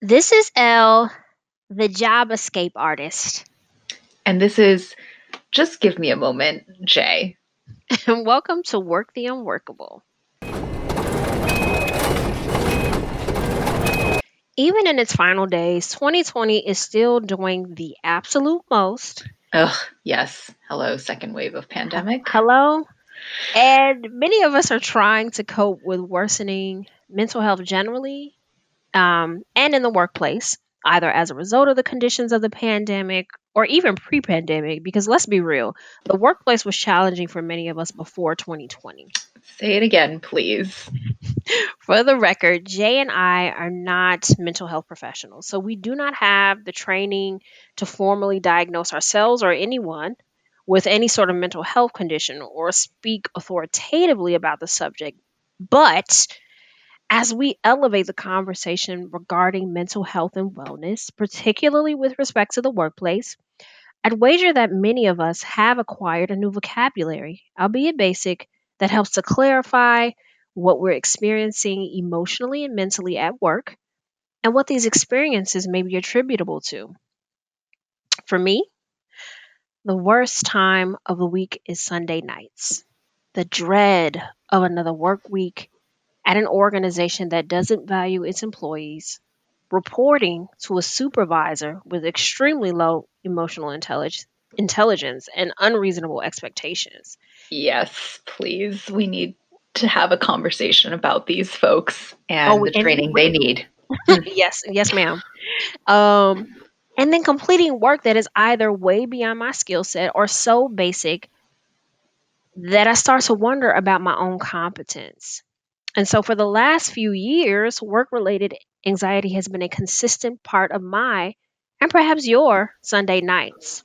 This is Elle, the job escape artist. And this is Just Give Me a Moment, Jay. And welcome to Work the Unworkable. Even in its final days, 2020 is still doing the absolute most. Ugh, yes. Hello, second wave of pandemic. Hello. And many of us are trying to cope with worsening mental health generally um, and in the workplace, either as a result of the conditions of the pandemic or even pre pandemic, because let's be real, the workplace was challenging for many of us before 2020. Say it again, please. For the record, Jay and I are not mental health professionals, so we do not have the training to formally diagnose ourselves or anyone with any sort of mental health condition or speak authoritatively about the subject. But as we elevate the conversation regarding mental health and wellness, particularly with respect to the workplace, I'd wager that many of us have acquired a new vocabulary, albeit basic, that helps to clarify what we're experiencing emotionally and mentally at work and what these experiences may be attributable to. For me, the worst time of the week is Sunday nights. The dread of another work week at an organization that doesn't value its employees, reporting to a supervisor with extremely low emotional intelligence intelligence and unreasonable expectations. Yes, please. We need to have a conversation about these folks and Oh, the and training they need. yes, yes, ma'am. Um, and then completing work that is either way beyond my skill set or so basic that I start to wonder about my own competence. And so, for the last few years, work related anxiety has been a consistent part of my and perhaps your Sunday nights.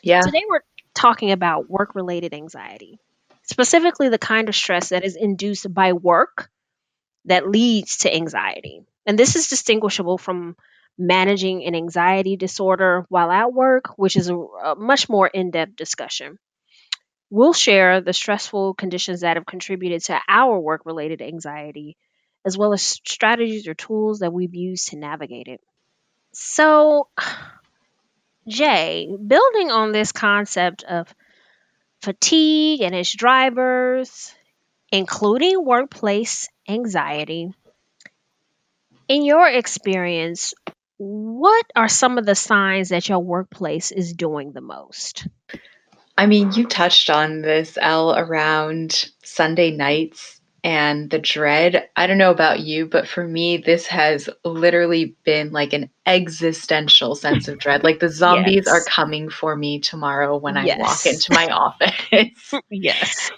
Yeah. Today, we're talking about work related anxiety, specifically the kind of stress that is induced by work that leads to anxiety. And this is distinguishable from managing an anxiety disorder while at work, which is a, a much more in depth discussion. We'll share the stressful conditions that have contributed to our work related anxiety, as well as strategies or tools that we've used to navigate it. So, Jay, building on this concept of fatigue and its drivers, including workplace anxiety, in your experience, what are some of the signs that your workplace is doing the most? I mean, you touched on this, Elle, around Sunday nights and the dread. I don't know about you, but for me, this has literally been like an existential sense of dread. Like the zombies are coming for me tomorrow when I walk into my office. Yes.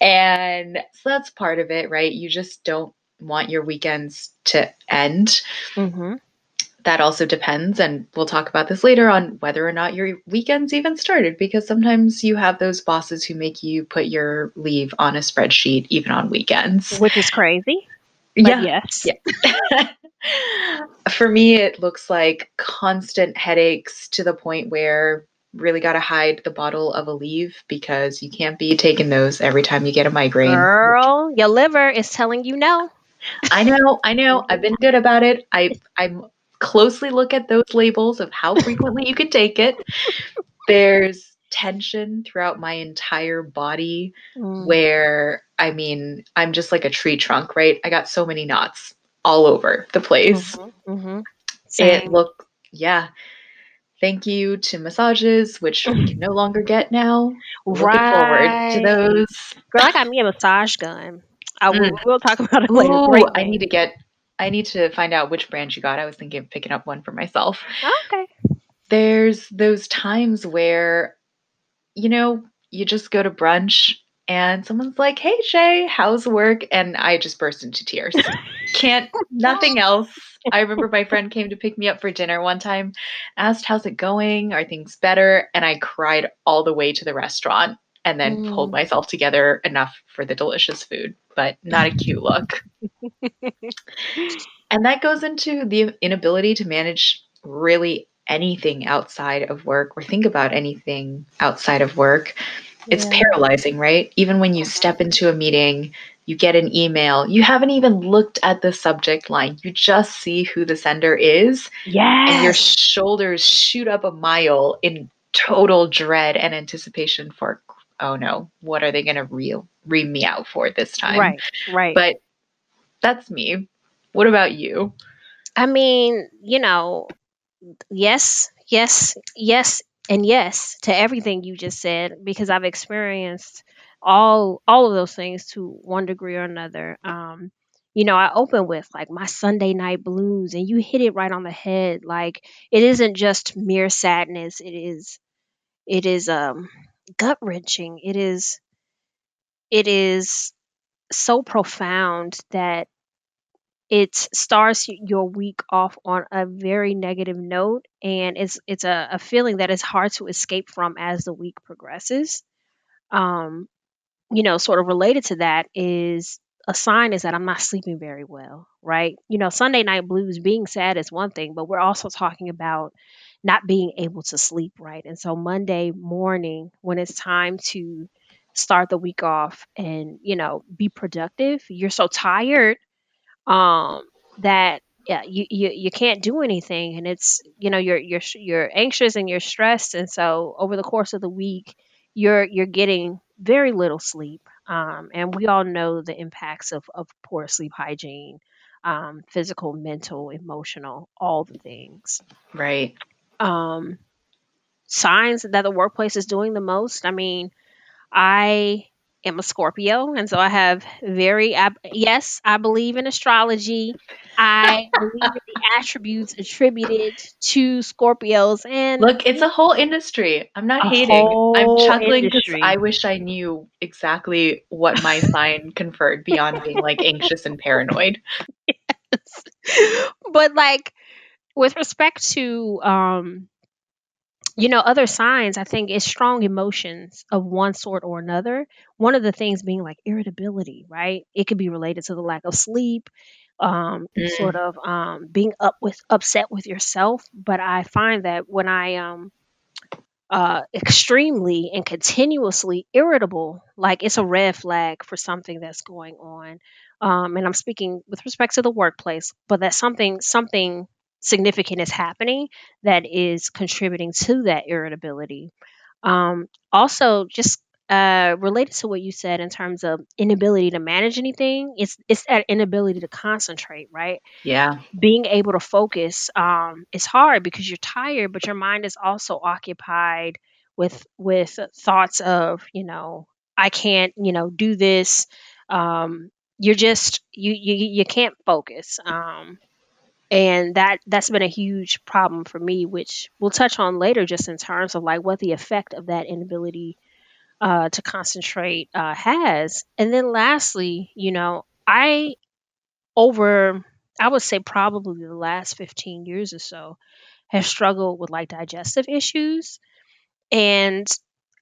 And so that's part of it, right? You just don't want your weekends to end. hmm That also depends, and we'll talk about this later on whether or not your weekends even started because sometimes you have those bosses who make you put your leave on a spreadsheet even on weekends. Which is crazy. But yes. Yeah. For me, it looks like constant headaches to the point where really got to hide the bottle of Aleve because you can't be taking those every time you get a migraine. Girl, your liver is telling you no. I know, I know. I've been good about it. I I closely look at those labels of how frequently you can take it. There's tension throughout my entire body Mm. where I mean, I'm just like a tree trunk, right? I got so many knots all over the place. Mhm, mhm. It Same. look yeah. Thank you to massages, which we can no longer get now. Looking forward to those. Girl, I got me a massage gun. I will, Mm. we'll talk about it later. Ooh, I need to get I need to find out which brand you got. I was thinking of picking up one for myself. Okay. There's those times where, you know, you just go to brunch and someone's like, Hey Shay, how's work? And I just burst into tears. Can't nothing else. I remember my friend came to pick me up for dinner one time, asked how's it going? Are things better? And I cried all the way to the restaurant and then pulled Mm. myself together enough for the delicious food, but not a cute look. And that goes into the inability to manage really anything outside of work or think about anything outside of work. It's Yeah. paralyzing, right? Even when you uh-huh. step into a meeting you get an email, you haven't even looked at the subject line, you just see who the sender is, Yeah. and your shoulders shoot up a mile in total dread and anticipation for, oh no, what are they going to reel read me out for this time? Right, right. But that's me. What about you? I mean, you know, yes, yes, yes, and yes to everything you just said because I've experienced all all of those things to one degree or another. Um, you know, I open with like my Sunday night blues, and you hit it right on the head. Like it isn't just mere sadness; it is, it is um gut wrenching. It is, it is so profound that it starts your week off on a very negative note and it's it's a, a feeling that is hard to escape from as the week progresses um you know sort of related to that is a sign is that i'm not sleeping very well right you know sunday night blues being sad is one thing but we're also talking about not being able to sleep right. And so monday morning when it's time to start the week off and you know be productive you're so tired um that yeah you, you you can't do anything. And it's you know you're you're you're anxious and you're stressed. And so over the course of the week you're you're getting very little sleep. Um and we all know the impacts of of poor sleep hygiene um physical mental emotional all the things. Right. Um signs that the workplace is doing the most i mean I am a Scorpio, and so I have very ab- yes, I believe in astrology. I believe in the attributes attributed to Scorpios, and Look, it's a whole industry. I'm not hating. I'm chuckling because. I wish I knew exactly what my sign conferred beyond being like anxious and paranoid. Yes. but like with respect to um you know other signs i think is strong emotions of one sort or another. One of the things being like irritability right? It could be related to the lack of sleep um Mm. sort of um being up with upset with yourself. But i find that when i um uh extremely and continuously irritable like it's a red flag for something that's going on. Um and i'm speaking with respect to the workplace but that something something significant is happening that is contributing to that irritability um also just uh related to what you said in terms of inability to manage anything it's it's that inability to concentrate right Yeah. being able to focus um, is hard because you're tired, but your mind is also occupied with with thoughts of you know I can't you know do this. Um, you're just you you you can't focus. Um, and that that's been a huge problem for me, which we'll touch on later, just in terms of like what the effect of that inability uh, to concentrate uh, has. And then lastly, you know, I over I would say probably the last 15 years or so have struggled with like digestive issues and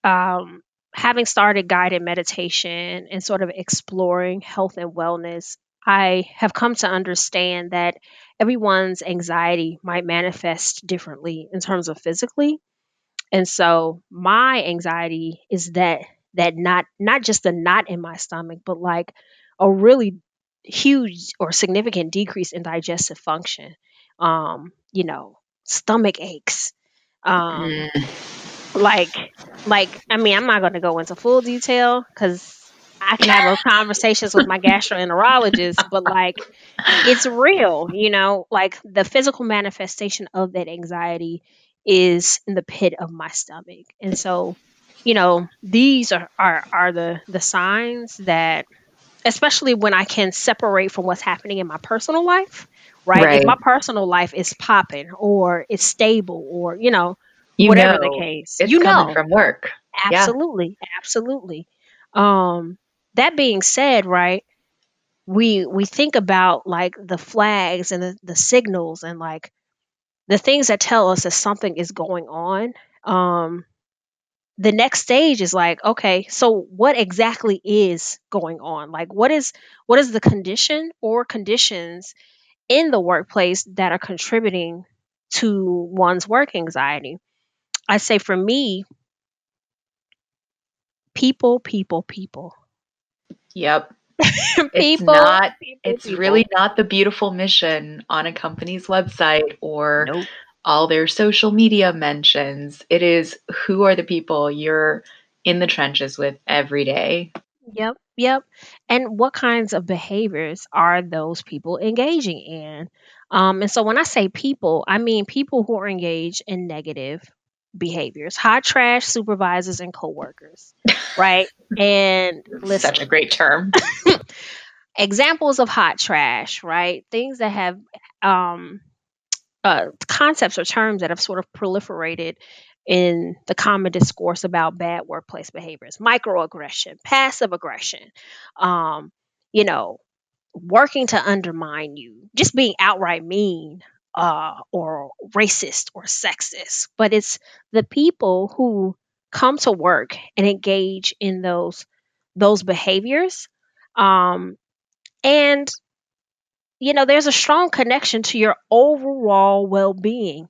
um having started guided meditation and sort of exploring health and wellness I have come to understand that everyone's anxiety might manifest differently in terms of physically and so my anxiety is that that not not just the knot in my stomach, but like a really huge or significant decrease in digestive function. Um, you know, stomach aches. Um, Mm. like like I mean, I'm not going to go into full detail cuz I can have those conversations with my gastroenterologist, but like it's real, you know, like the physical manifestation of that anxiety is in the pit of my stomach. And so, you know, these are are, are the the signs that especially when I can separate from what's happening in my personal life, right? If my personal life is popping or it's stable or, you know, You whatever the case. it's you coming know. from work. Yeah. Absolutely, absolutely. Um, that being said, right, we we think about like the flags and the, the signals and like the things that tell us that something is going on. Um, the next stage is like, okay, so what exactly is going on? Like, what is what is the condition or conditions in the workplace that are contributing to one's work anxiety? I say for me, people, people, people. Yep. It's not people, it's people. really not the beautiful mission on a company's website or Nope. all their social media mentions. It is who are the people you're in the trenches with every day. Yep, yep. And what kinds of behaviors are those people engaging in? Um, and so when I say people, I mean people who are engaged in negative behaviors, hot trash supervisors and coworkers, right? And Such a great term. examples of hot trash, right? Things that have um, uh, concepts or terms that have sort of proliferated in the common discourse about bad workplace behaviors microaggression passive aggression um, you know working to undermine you just being outright mean uh, or racist or sexist but it's the people who come to work and engage in those those behaviors um, and you know there's a strong connection to your overall well-being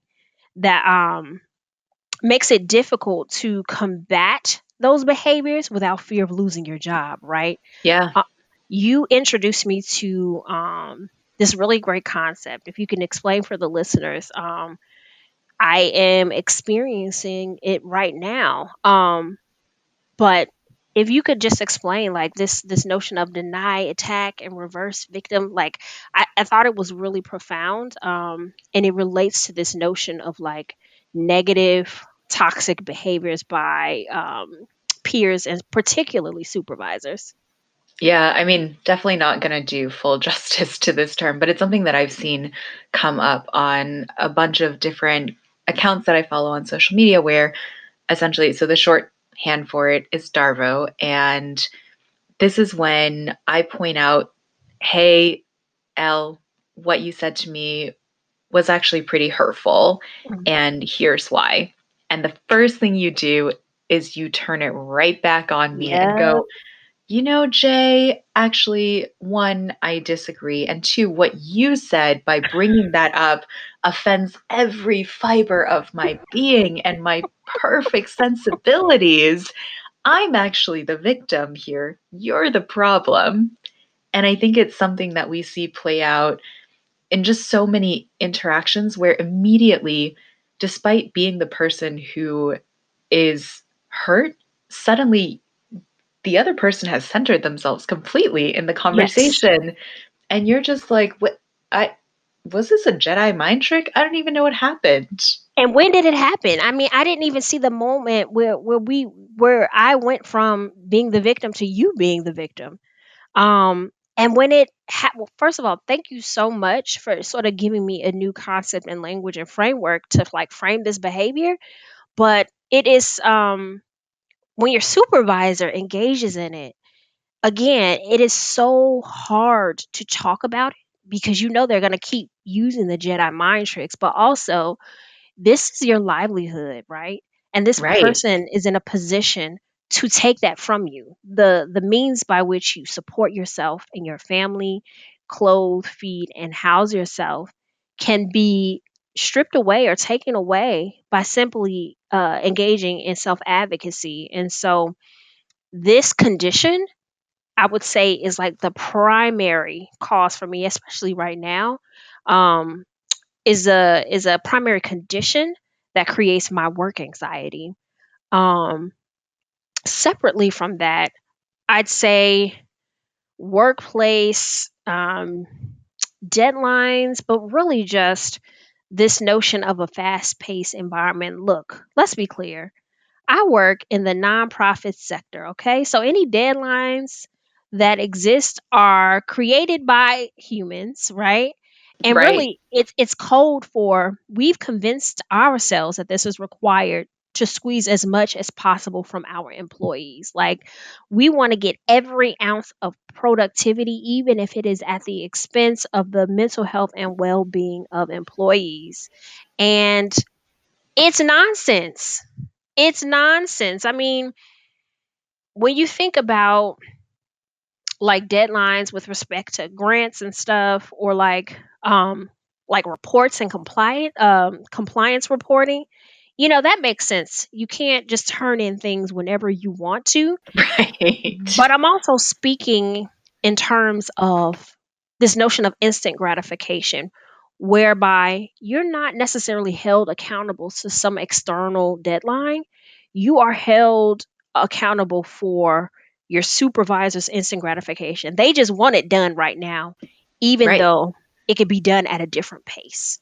that um makes it difficult to combat those behaviors without fear of losing your job, right? Yeah. Uh, you introduced me to um, this really great concept. If you can explain for the listeners, um, I am experiencing it right now. Um, but if you could just explain like this this notion of deny attack and reverse victim like i, I thought it was really profound um, and it relates to this notion of like negative toxic behaviors by um, peers and particularly supervisors Yeah, I mean, definitely not going to do full justice to this term, but it's something that I've seen come up on a bunch of different accounts that I follow on social media where essentially, so the shorthand for it is Darvo. And this is when I point out, hey, Elle, what you said to me was actually pretty hurtful, Mhm. and here's why. And the first thing you do is you turn it right back on me and go, you know, Jay, actually, one, I disagree. And two, what you said by bringing that up offends every fiber of my being and my perfect sensibilities. I'm actually the victim here. You're the problem. And I think it's something that we see play out in just so many interactions where immediately, despite being the person who is hurt, suddenly the other person has centered themselves completely in the yes. conversation and you're just like what i was this a jedi mind trick? I don't even know what happened. And when did it happen? I mean i didn't even see the moment where where we where i went from being the victim to you being the victim. Um, and when it ha- well, first of all, thank you so much for sort of giving me a new concept and language and framework to like frame this behavior. But it is um when your supervisor engages in it, again, it is so hard to talk about it because you know they're gonna keep using the Jedi mind tricks, but also this is your livelihood, right? And this right person is in a position to take that from you. The the means by which you support yourself and your family, clothe, feed, and house yourself can be stripped away or taken away by simply uh, engaging in self advocacy. And so, this condition, I would say, is like the primary cause for me, especially right now. Um, is a is a primary condition that creates my work anxiety. Um, separately from that, I'd say workplace um, deadlines, but really just this notion of a fast paced environment. Look, let's be clear. I work in the nonprofit sector, okay? So any deadlines that exist are created by humans, right? And right really it's it's code for we've convinced ourselves that this is required to squeeze as much as possible from our employees. Like we want to get every ounce of productivity even if it is at the expense of the mental health and well-being of employees. And it's nonsense it's nonsense. I mean, when you think about like deadlines with respect to grants and stuff or like um like reports and compliant um compliance reporting, you know, that makes sense. You can't just turn in things whenever you want to. right But I'm also speaking in terms of this notion of instant gratification, whereby you're not necessarily held accountable to some external deadline. You are held accountable for your supervisor's instant gratification. They just want it done right now, even Right. though it could be done at a different pace.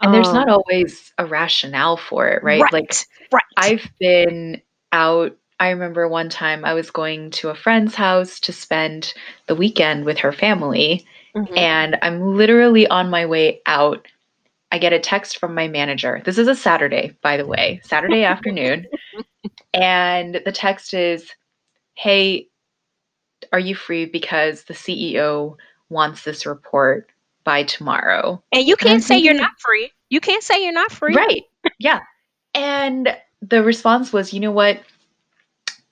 And there's not Um, always a rationale for it, right? Like right, right. I've been out. I remember one time I was going to a friend's house to spend the weekend with her family, Mhm. and I'm literally on my way out. I get a text from my manager. This is a Saturday, by the way, Saturday afternoon. And the text is, Hey, are you free? Because the CEO wants this report by tomorrow. And you can't say you're not free. You can't say you're not free. Right. Yeah. And the response was, you know what?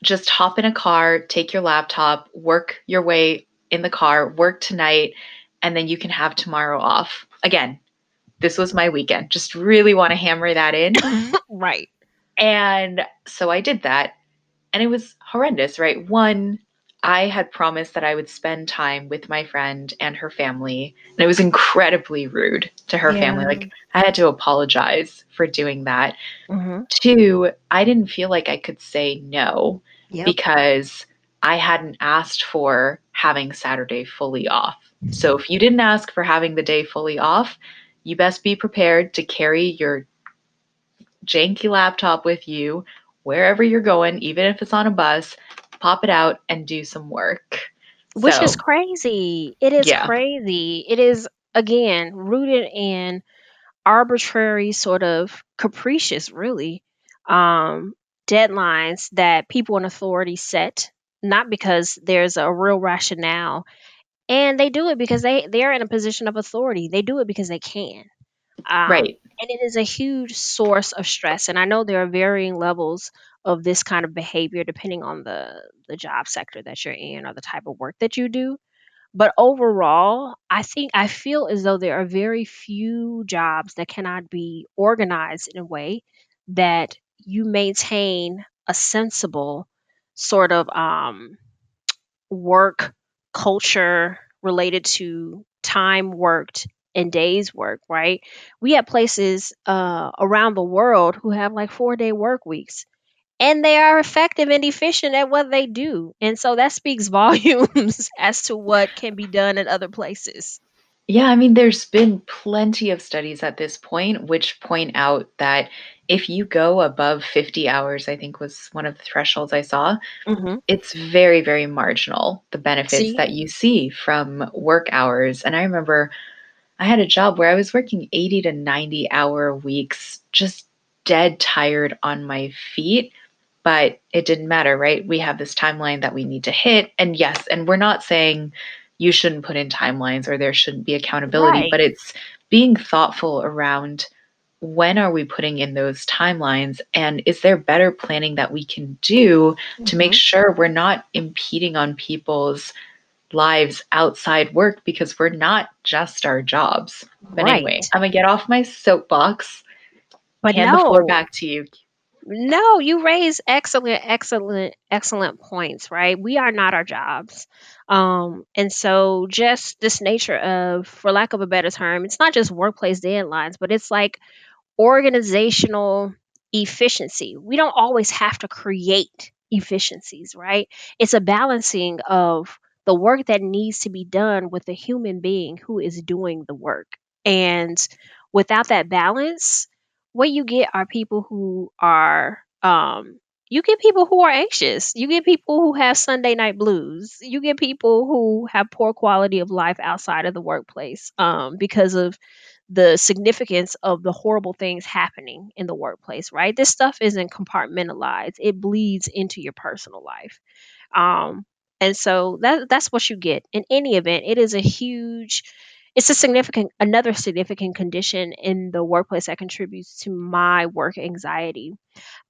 Just hop in a car, take your laptop, work your way in the car, work tonight, and then you can have tomorrow off. Again, this was my weekend. Just really want to hammer that in. right. And so I did that. And it was horrendous, right? One, I had promised that I would spend time with my friend and her family. And it was incredibly rude to her family. Like, I had to apologize for doing that. hmm Two, I didn't feel like I could say no Yep. because I hadn't asked for having Saturday fully off. So if you didn't ask for having the day fully off, you best be prepared to carry your janky laptop with you wherever you're going, even if it's on a bus, pop it out and do some work. Which is crazy. It is yeah, crazy. It is, again, rooted in arbitrary, sort of capricious, really, um, deadlines that people in authority set, not because there's a real rationale. And they do it because they, they're in a position of authority. They do it because they can. Um, right. and it is a huge source of stress. And I know there are varying levels of this kind of behavior depending on the, the job sector that you're in or the type of work that you do. But overall, I think I feel as though there are very few jobs that cannot be organized in a way that you maintain a sensible sort of um, work culture related to time worked and days work, right? We have places uh, around the world who have like four day work weeks and they are effective and efficient at what they do. And so that speaks volumes as to what can be done in other places. Yeah, I mean, there's been plenty of studies at this point which point out that if you go above 50 hours, I think was one of the thresholds I saw, hmm it's very, very marginal, the benefits See? that you see from work hours. And I remember I had a job where I was working 80 to 90 hour weeks, just dead tired on my feet. But it didn't matter, right? We have this timeline that we need to hit. And yes, and we're not saying you shouldn't put in timelines or there shouldn't be accountability, Right. but it's being thoughtful around when are we putting in those timelines and is there better planning that we can do to make hmm sure we're not impeding on people's lives outside work because we're not just our jobs. But anyway, I'm gonna get off my soapbox, But hand the floor back to you. No, you raise excellent, excellent, excellent points, right? We are not our jobs. Um, and so just this nature of, for lack of a better term, it's not just workplace deadlines, but it's like organizational efficiency. We don't always have to create efficiencies, right? It's a balancing of the work that needs to be done with the human being who is doing the work. And without that balance, what you get are people who are um you get people who are anxious. You get people who have Sunday night blues. You get people who have poor quality of life outside of the workplace um, because of the significance of the horrible things happening in the workplace, right? This stuff isn't compartmentalized. It bleeds into your personal life. Um, and so that that's what you get. In any event, it is a huge it's a significant another significant condition in the workplace that contributes to my work anxiety.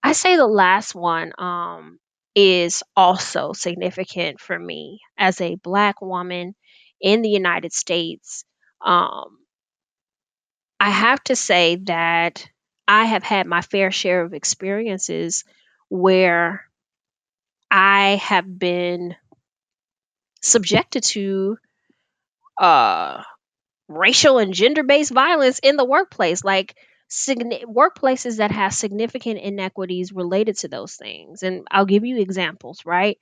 I say the last one um is also significant for me as a black woman in the United States. Um I have to say that I have had my fair share of experiences where I have been subjected to uh racial and gender based violence in the workplace like signi- workplaces that have significant inequities related to those things. And i'll give you examples right?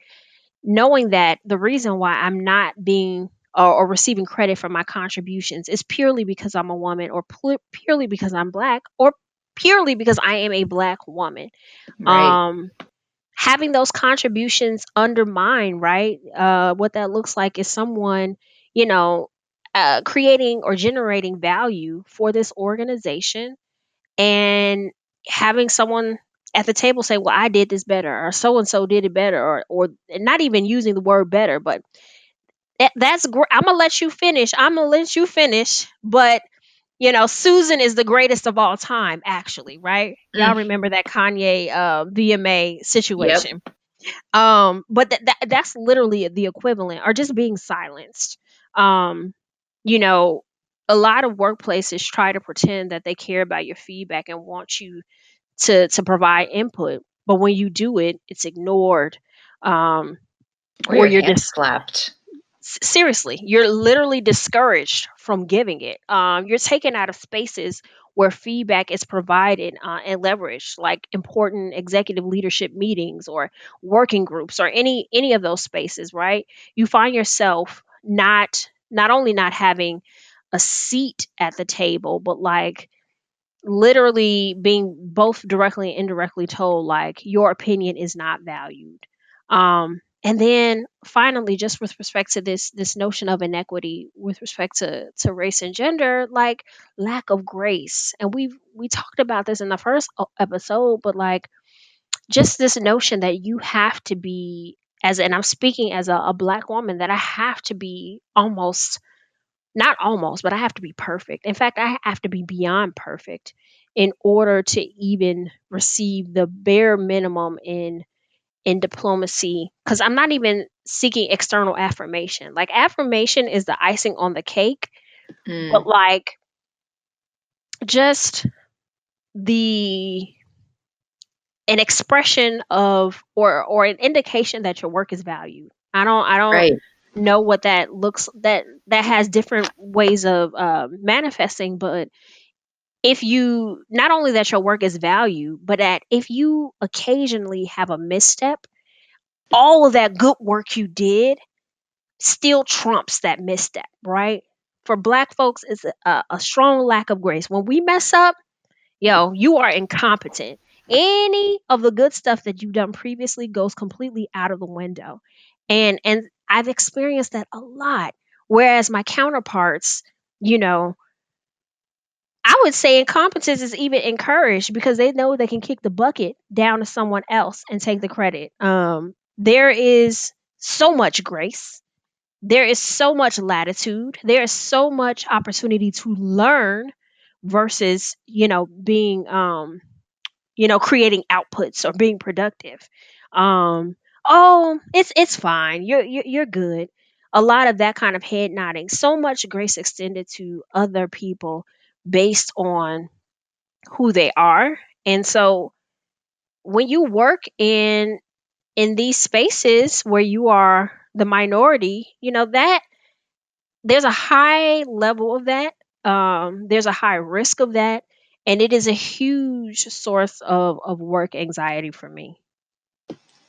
Knowing that the reason why i'm not being or, or receiving credit for my contributions is purely because i'm a woman or pu- purely because i'm black or purely because i am a black woman. Right. um having those contributions undermine right uh what that looks like is someone you know uh, creating or generating value for this organization and having someone at the table say well i did this better or so and so did it better or or not even using the word better but that, that's great i'm gonna let you finish i'm gonna let you finish but you know susan is the greatest of all time actually right? Y'all Mm, remember that kanye uh vma yep. situation. Um but that that that's literally the equivalent or just being silenced. Um you know a lot of workplaces try to pretend that they care about your feedback and want you to to provide input but when you do it it's ignored um Or or you're hand just slapped. Seriously you're literally discouraged from giving it um, you're taken out of spaces where feedback is provided uh, and leveraged like important executive leadership meetings or working groups or any any of those spaces right you find yourself not not only not having a seat at the table but like literally being both directly and indirectly told like your opinion is not valued. Um and then finally just with respect to this this notion of inequity with respect to to race and gender like lack of grace. And we we talked about this in the first episode but like just this notion that you have to be as and i'm speaking as a, a black woman that i have to be almost not almost, but I have to be perfect. In fact, I have to be beyond perfect in order to even receive the bare minimum in in diplomacy cuz I'm not even seeking external affirmation. Like affirmation is the icing on the cake, but Mm, like just the an expression of or or an indication that your work is valued. I don't I don't right. know what that looks that that has different ways of uh, manifesting, but if you not only that your work is valued, but that if you occasionally have a misstep, all of that good work you did still trumps that misstep, right? For black folks, it's a, a strong lack of grace. When we mess up, yo, you are incompetent. Any of the good stuff that you've done previously goes completely out of the window. And and I've experienced that a lot. Whereas my counterparts, you know, I would say incompetence is even encouraged because they know they can kick the bucket down to someone else and take the credit. Um, there is so much grace. There is so much latitude. There is so much opportunity to learn versus, you know, being, um, you know, creating outputs or being productive. Um, oh, it's it's fine. You're you're, you're good. A lot of that kind of head nodding. So much grace extended to other people based on who they are. And so when you work in in these spaces where you are the minority, you know that there's a high level of that. Um, there's a high risk of that, and it is a huge source of of work anxiety for me.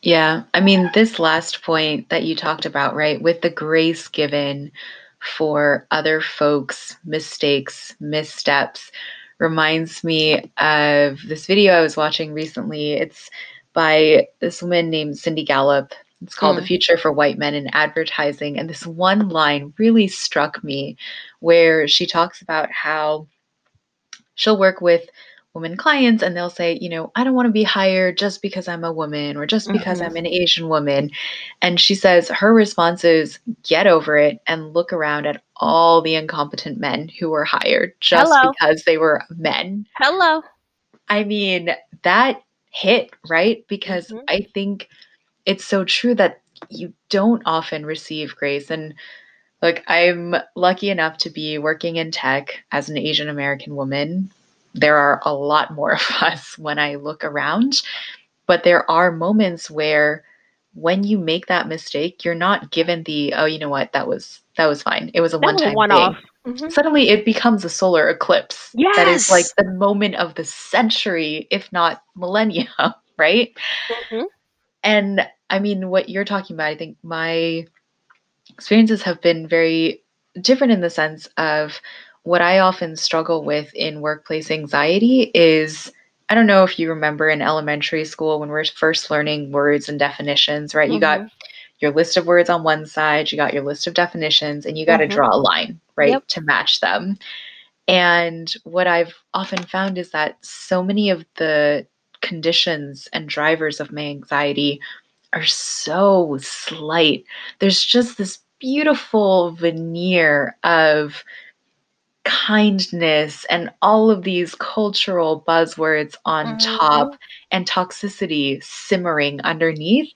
Yeah. I mean, this last point that you talked about, right, with the grace given for other folks' mistakes, missteps, reminds me of this video I was watching recently. It's by this woman named Cindy Gallop. It's called The Mm, Future for White Men in Advertising. And this one line really struck me where she talks about how she'll work with women clients and they'll say, you know, I don't want to be hired just because I'm a woman or just because mhm. I'm an Asian woman. And she says her response is get over it and look around at all the incompetent men who were hired just Hello, because they were men. hello. I mean, that hit, right? Because hmm I think it's so true that you don't often receive grace. And Look, I'm lucky enough to be working in tech as an Asian American woman. There are a lot more of us when I look around, but there are moments where when you make that mistake, you're not given the oh, you know what, that was that was fine. It was a a one-time one-off. thing. Mhm. Suddenly it becomes a solar eclipse. Yes, That is like the moment of the century, if not millennia, right? Mhm. And I mean, what you're talking about, I think my experiences have been very different in the sense of what I often struggle with in workplace anxiety is I don't know if you remember in elementary school when we're first learning words and definitions, right? You got Mhm. your list of words on one side, you got your list of definitions, and you got to Mhm. draw a line, right, Yep. to match them. And what I've often found is that so many of the conditions and drivers of my anxiety are so slight. There's just this beautiful veneer of kindness and all of these cultural buzzwords on top Mhm. and toxicity simmering underneath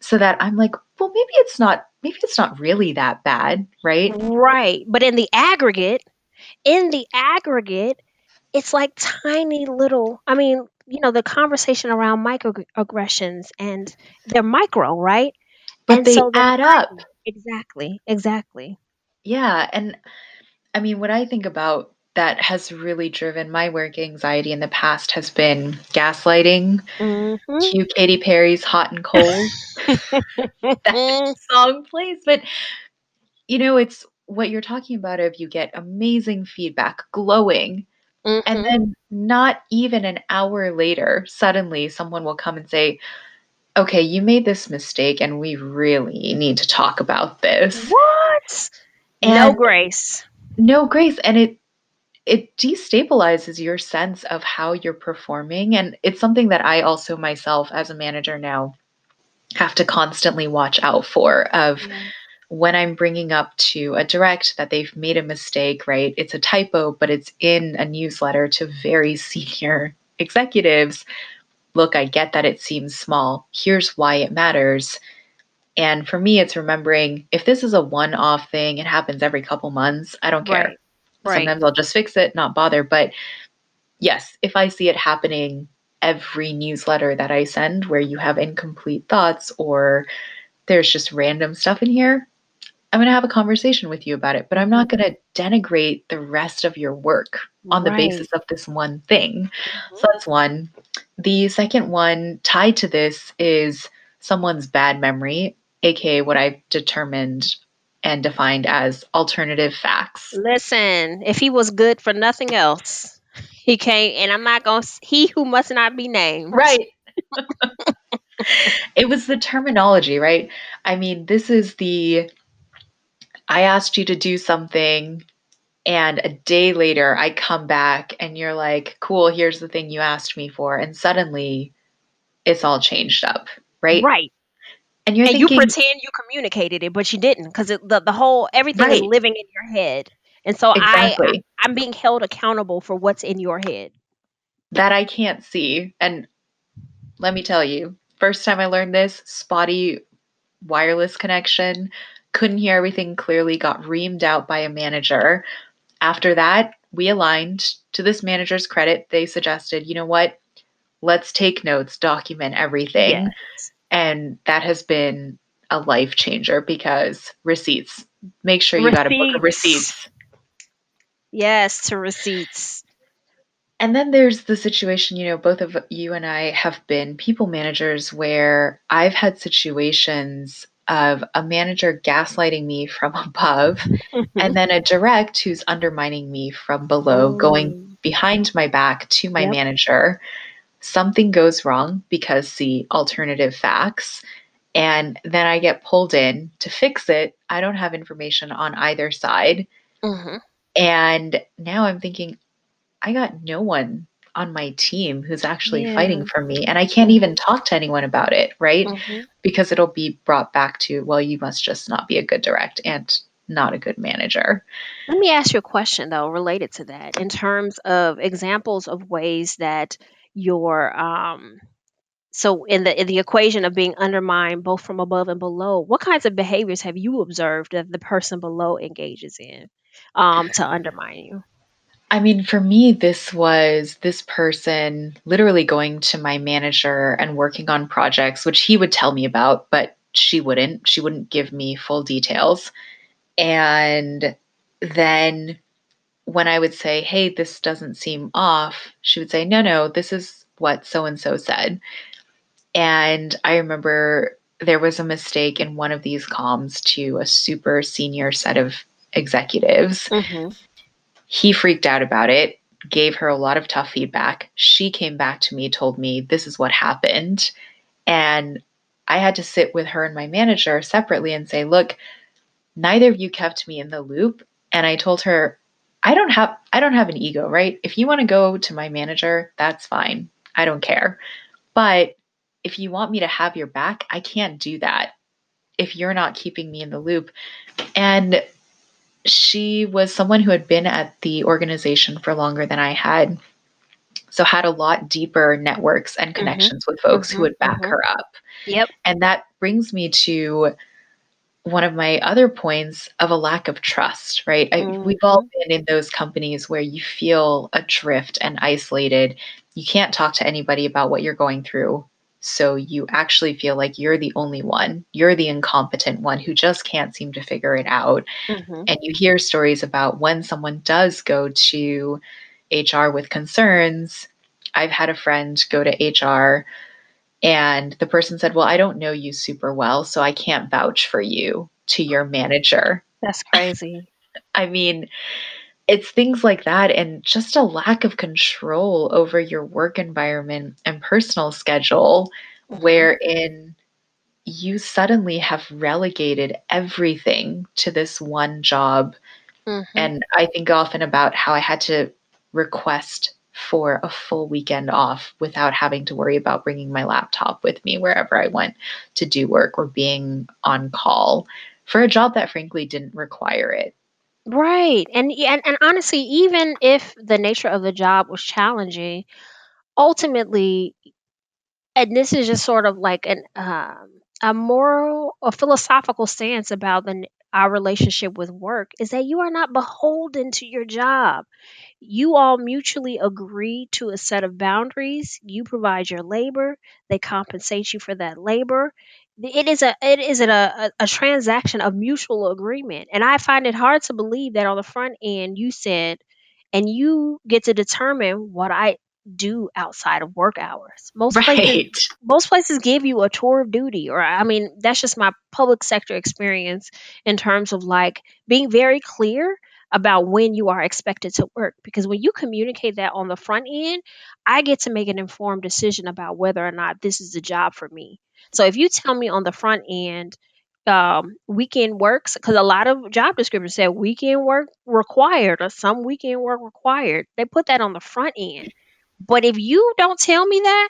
so that I'm like, well, maybe it's not maybe it's not really that bad, right? Right. But in the aggregate, in the aggregate, it's like tiny little I mean, you know, the conversation around microaggressions and they're micro, right? But And they so add up. Exactly. Exactly. Yeah, and I mean, what I think about that has really driven my work anxiety in the past has been gaslighting. Mhm. Cue Katy Perry's "Hot and Cold." that song plays, but you know, it's what you're talking about. If you get amazing feedback, glowing, and Mhm. then not even an hour later, suddenly someone will come and say, "Okay, you made this mistake, and we really need to talk about this." What? No grace. no grace, and it it destabilizes your sense of how you're performing, and it's something that I also myself as a manager now have to constantly watch out for of Mhm. when I'm bringing up to a direct that they've made a mistake, right? It's a typo, but it's in a newsletter to very senior executives. Look, I get that it seems small. Here's why it matters. And for me, it's remembering if this is a one off thing, it happens every couple months, I don't care. Right. Right. Sometimes I'll just fix it, not bother. But yes, if I see it happening every newsletter that I send where you have incomplete thoughts or there's just random stuff in here, I'm going to have a conversation with you about it. But I'm not going to denigrate the rest of your work on the Right. basis of this one thing. Mhm. So that's one. The second one tied to this is someone's bad memory, aka what I've determined and defined as alternative facts. Listen, if he was good for nothing else, he can't. And I'm not gonna. He who must not be named. Right. it was the terminology, right? I mean, this is the I asked you to do something and a day later I come back and you're like, "Cool, here's the thing you asked me for." And suddenly it's all changed up, right? Right. And And you pretend you communicated it, but you didn't, because the the whole everything is living in your head. And so I exactly, I'm being held accountable for what's in your head. that I can't see. And let me tell you, first time I learned this, spotty wireless connection, couldn't hear everything clearly, got reamed out by a manager. After that, we aligned. To this manager's credit, they suggested, you know what? Let's take notes, document everything. Yes. And that has been a life changer because receipts. Make sure you got a book of Receipts. receipts. Yes, to receipts. And then there's the situation, you know, both of you and I have been people managers where I've had situations of a manager gaslighting me from above and then a direct who's undermining me from below, going Oh, behind my back to my Yep. manager. Something goes wrong because the alternative facts. And then I get pulled in to fix it. I don't have information on either side. mhm. And now I'm thinking, I got no one on my team who's actually Yeah. fighting for me. And I can't even talk to anyone about it, right? Mhm. Because it'll be brought back to, well, you must just not be a good direct and not a good manager. Let me ask you a question though, related to that, in terms of examples of ways that your um so in the in the equation of being undermined both from above and below, what kinds of behaviors have you observed that the person below engages in um to undermine you? I mean, for me, this was this person literally going to my manager and working on projects, which he would tell me about, but she wouldn't. She wouldn't give me full details. And then when I would say, hey, this doesn't seem off, she would say, no, no, this is what so and so said. And I remember there was a mistake in one of these comms to a super senior set of executives. Mm-hmm. He freaked out about it, gave her a lot of tough feedback. She came back to me, told me this is what happened. And I had to sit with her and my manager separately and say, look, neither of you kept me in the loop. And I told her, I don't have I don't have an ego, right? If you want to go to my manager, that's fine. I don't care. But if you want me to have your back, I can't do that if you're not keeping me in the loop. And she was someone who had been at the organization for longer than I had. So had a lot deeper networks and connections mm-hmm. with folks mm-hmm. who would back mm-hmm. her up. Yep. And that brings me to one of my other points of a lack of trust, right? I, we've all mm-hmm. been in those companies where you feel adrift and isolated. You can't talk to anybody about what you're going through. So you actually feel like you're the only one. You're the incompetent one who just can't seem to figure it out. Mm-hmm. And you hear stories about when someone does go to HR with concerns. I've had a friend go to HR and the person said, Well, I don't know you super well, so I can't vouch for you to your manager. That's crazy. I mean, it's things like that and just a lack of control over your work environment and personal schedule mm-hmm. wherein you suddenly have relegated everything to this one job mm-hmm. and i think often about how i had to request for a full weekend off without having to worry about bringing my laptop with me wherever i went to do work or being on call for a job that frankly didn't require it Right. And and and honestly, even if the nature of the job was challenging, ultimately, and this is just sort of like an um, a moral, a philosophical stance about the our relationship with work is that you are not beholden to your job. You all mutually agree to a set of boundaries. You provide your labor. They compensate you for that labor it is a it is a, a, a transaction of mutual agreement and i find it hard to believe that on the front end you said and you get to determine what i do outside of work hours most right. places most places give you a tour of duty or i mean that's just my public sector experience in terms of like being very clear about when you are expected to work because when you communicate that on the front end i get to make an informed decision about whether or not this is a job for me so if you tell me on the front end, um, weekend works, because a lot of job descriptions say weekend work required or some weekend work required, they put that on the front end. But if you don't tell me that,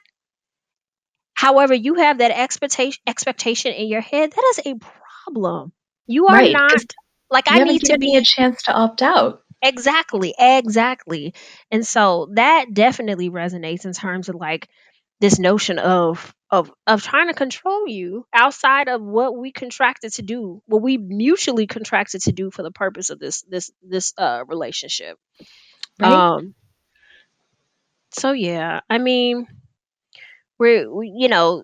however, you have that expectation expectation in your head, that is a problem. You are right, not like I need to be a chance to opt out. Exactly, exactly. And so that definitely resonates in terms of like this notion of of of trying to control you outside of what we contracted to do what we mutually contracted to do for the purpose of this this this uh relationship right? um so yeah i mean we're we, you know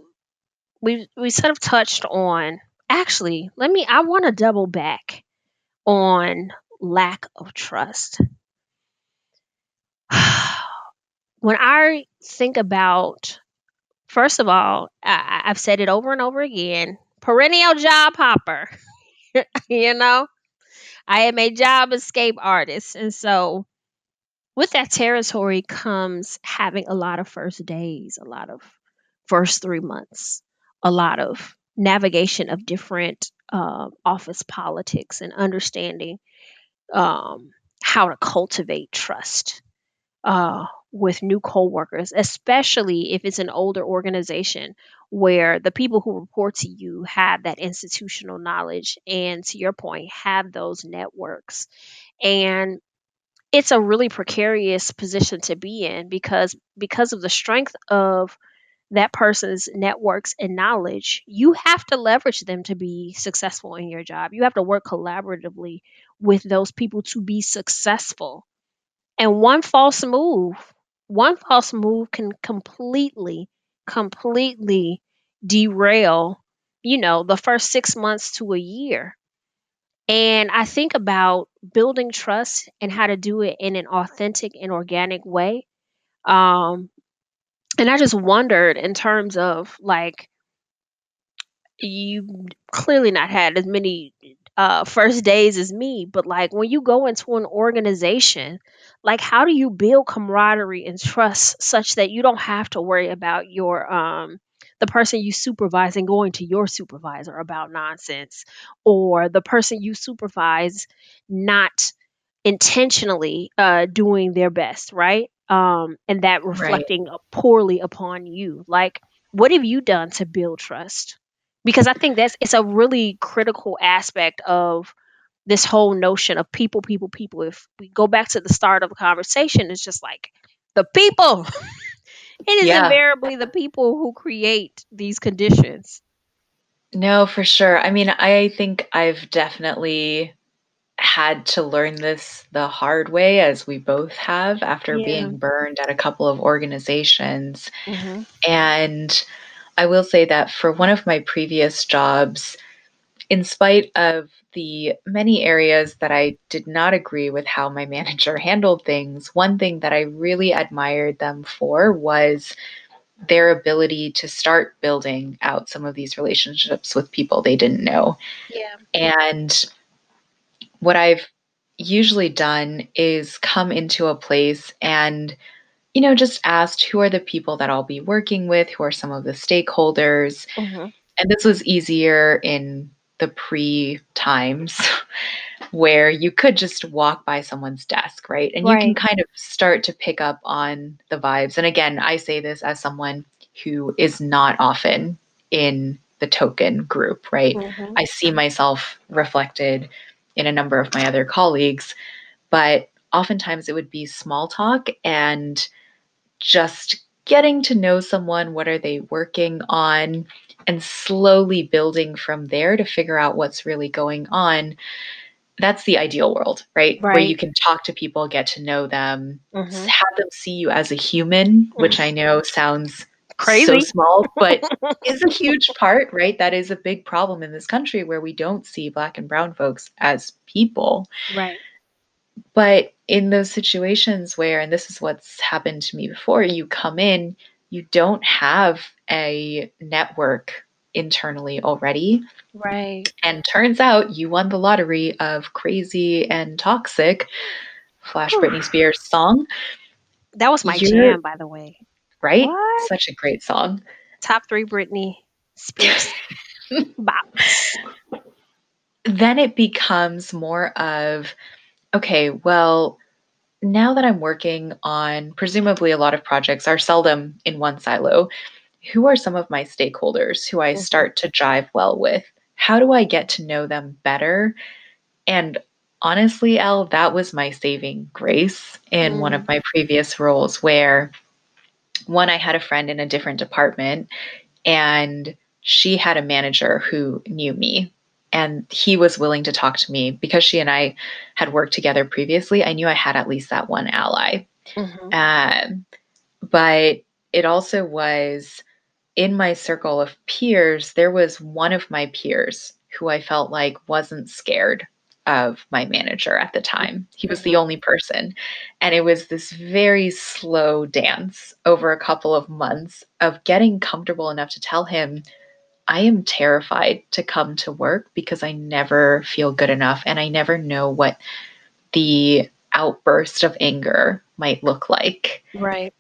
we we sort of touched on actually let me i want to double back on lack of trust when i think about First of all, I, I've said it over and over again perennial job hopper. you know, I am a job escape artist. And so, with that territory comes having a lot of first days, a lot of first three months, a lot of navigation of different uh, office politics and understanding um, how to cultivate trust uh, with new coworkers, especially if it's an older organization where the people who report to you have that institutional knowledge and to your point have those networks. And it's a really precarious position to be in because because of the strength of that person's networks and knowledge you have to leverage them to be successful in your job you have to work collaboratively with those people to be successful And one false move, one false move can completely, completely derail, you know, the first six months to a year. And I think about building trust and how to do it in an authentic and organic way. Um, and I just wondered in terms of like, you clearly not had as many uh, first days as me, but like when you go into an organization, like how do you build camaraderie and trust such that you don't have to worry about your um the person you supervise and going to your supervisor about nonsense or the person you supervise not intentionally uh doing their best, right? Um and that Right. reflecting poorly upon you. Like what have you done to build trust? because I think that's it's a really critical aspect of this whole notion of people, people, people. If we go back to the start of the conversation, it's just like the people. it is Yeah. invariably the people who create these conditions. No, for sure. I mean, I think I've definitely had to learn this the hard way, as we both have, after Yeah. being burned at a couple of organizations. hmm And I will say that for one of my previous jobs, in spite of the many areas that I did not agree with how my manager handled things, one thing that I really admired them for was their ability to start building out some of these relationships with people they didn't know. Yeah. And what I've usually done is come into a place and, you know, just asked who are the people that I'll be working with, who are some of the stakeholders. hmm And this was easier in the pre times where you could just walk by someone's desk, right? And you can kind of start to pick up on the vibes. And again, I say this as someone who is not often in the token group, right? hmm I see myself reflected in a number of my other colleagues, but oftentimes it would be small talk and just getting to know someone. What are they working on? And slowly building from there to figure out what's really going on. That's the ideal world, right? Where you can talk to people, get to know them, s- hmm have them see you as a human, which I know sounds so small, but is a huge part, right? That is a big problem in this country where we don't see Black and Brown folks as people. right. But in those situations where, and this is what's happened to me before, you come in, you don't have a network internally already. Right. And turns out you won the lottery of crazy and toxic, Flash. Britney Spears song, That was my You're- jam, by the way. Right? What? Such a great song. Top three Britney Spears. Then it becomes more of okay, well, now that I'm working on presumably a lot of projects are seldom in one silo, who are some of my stakeholders who I Mhm. start to jive well with? How do I get to know them better? And honestly, Elle, that was my saving grace in one of my previous roles where one, I had a friend in a different department and she had a manager who knew me and he was willing to talk to me because she and I had worked together previously. I knew I had at least that one ally. Mhm. Um, but it also was in my circle of peers, there was one of my peers who I felt like wasn't scared of my manager at the time. He was the Mhm. only person. And it was this very slow dance over a couple of months of getting comfortable enough to tell him, I am terrified to come to work because I never feel good enough and I never know what the outburst of anger might look like. Right.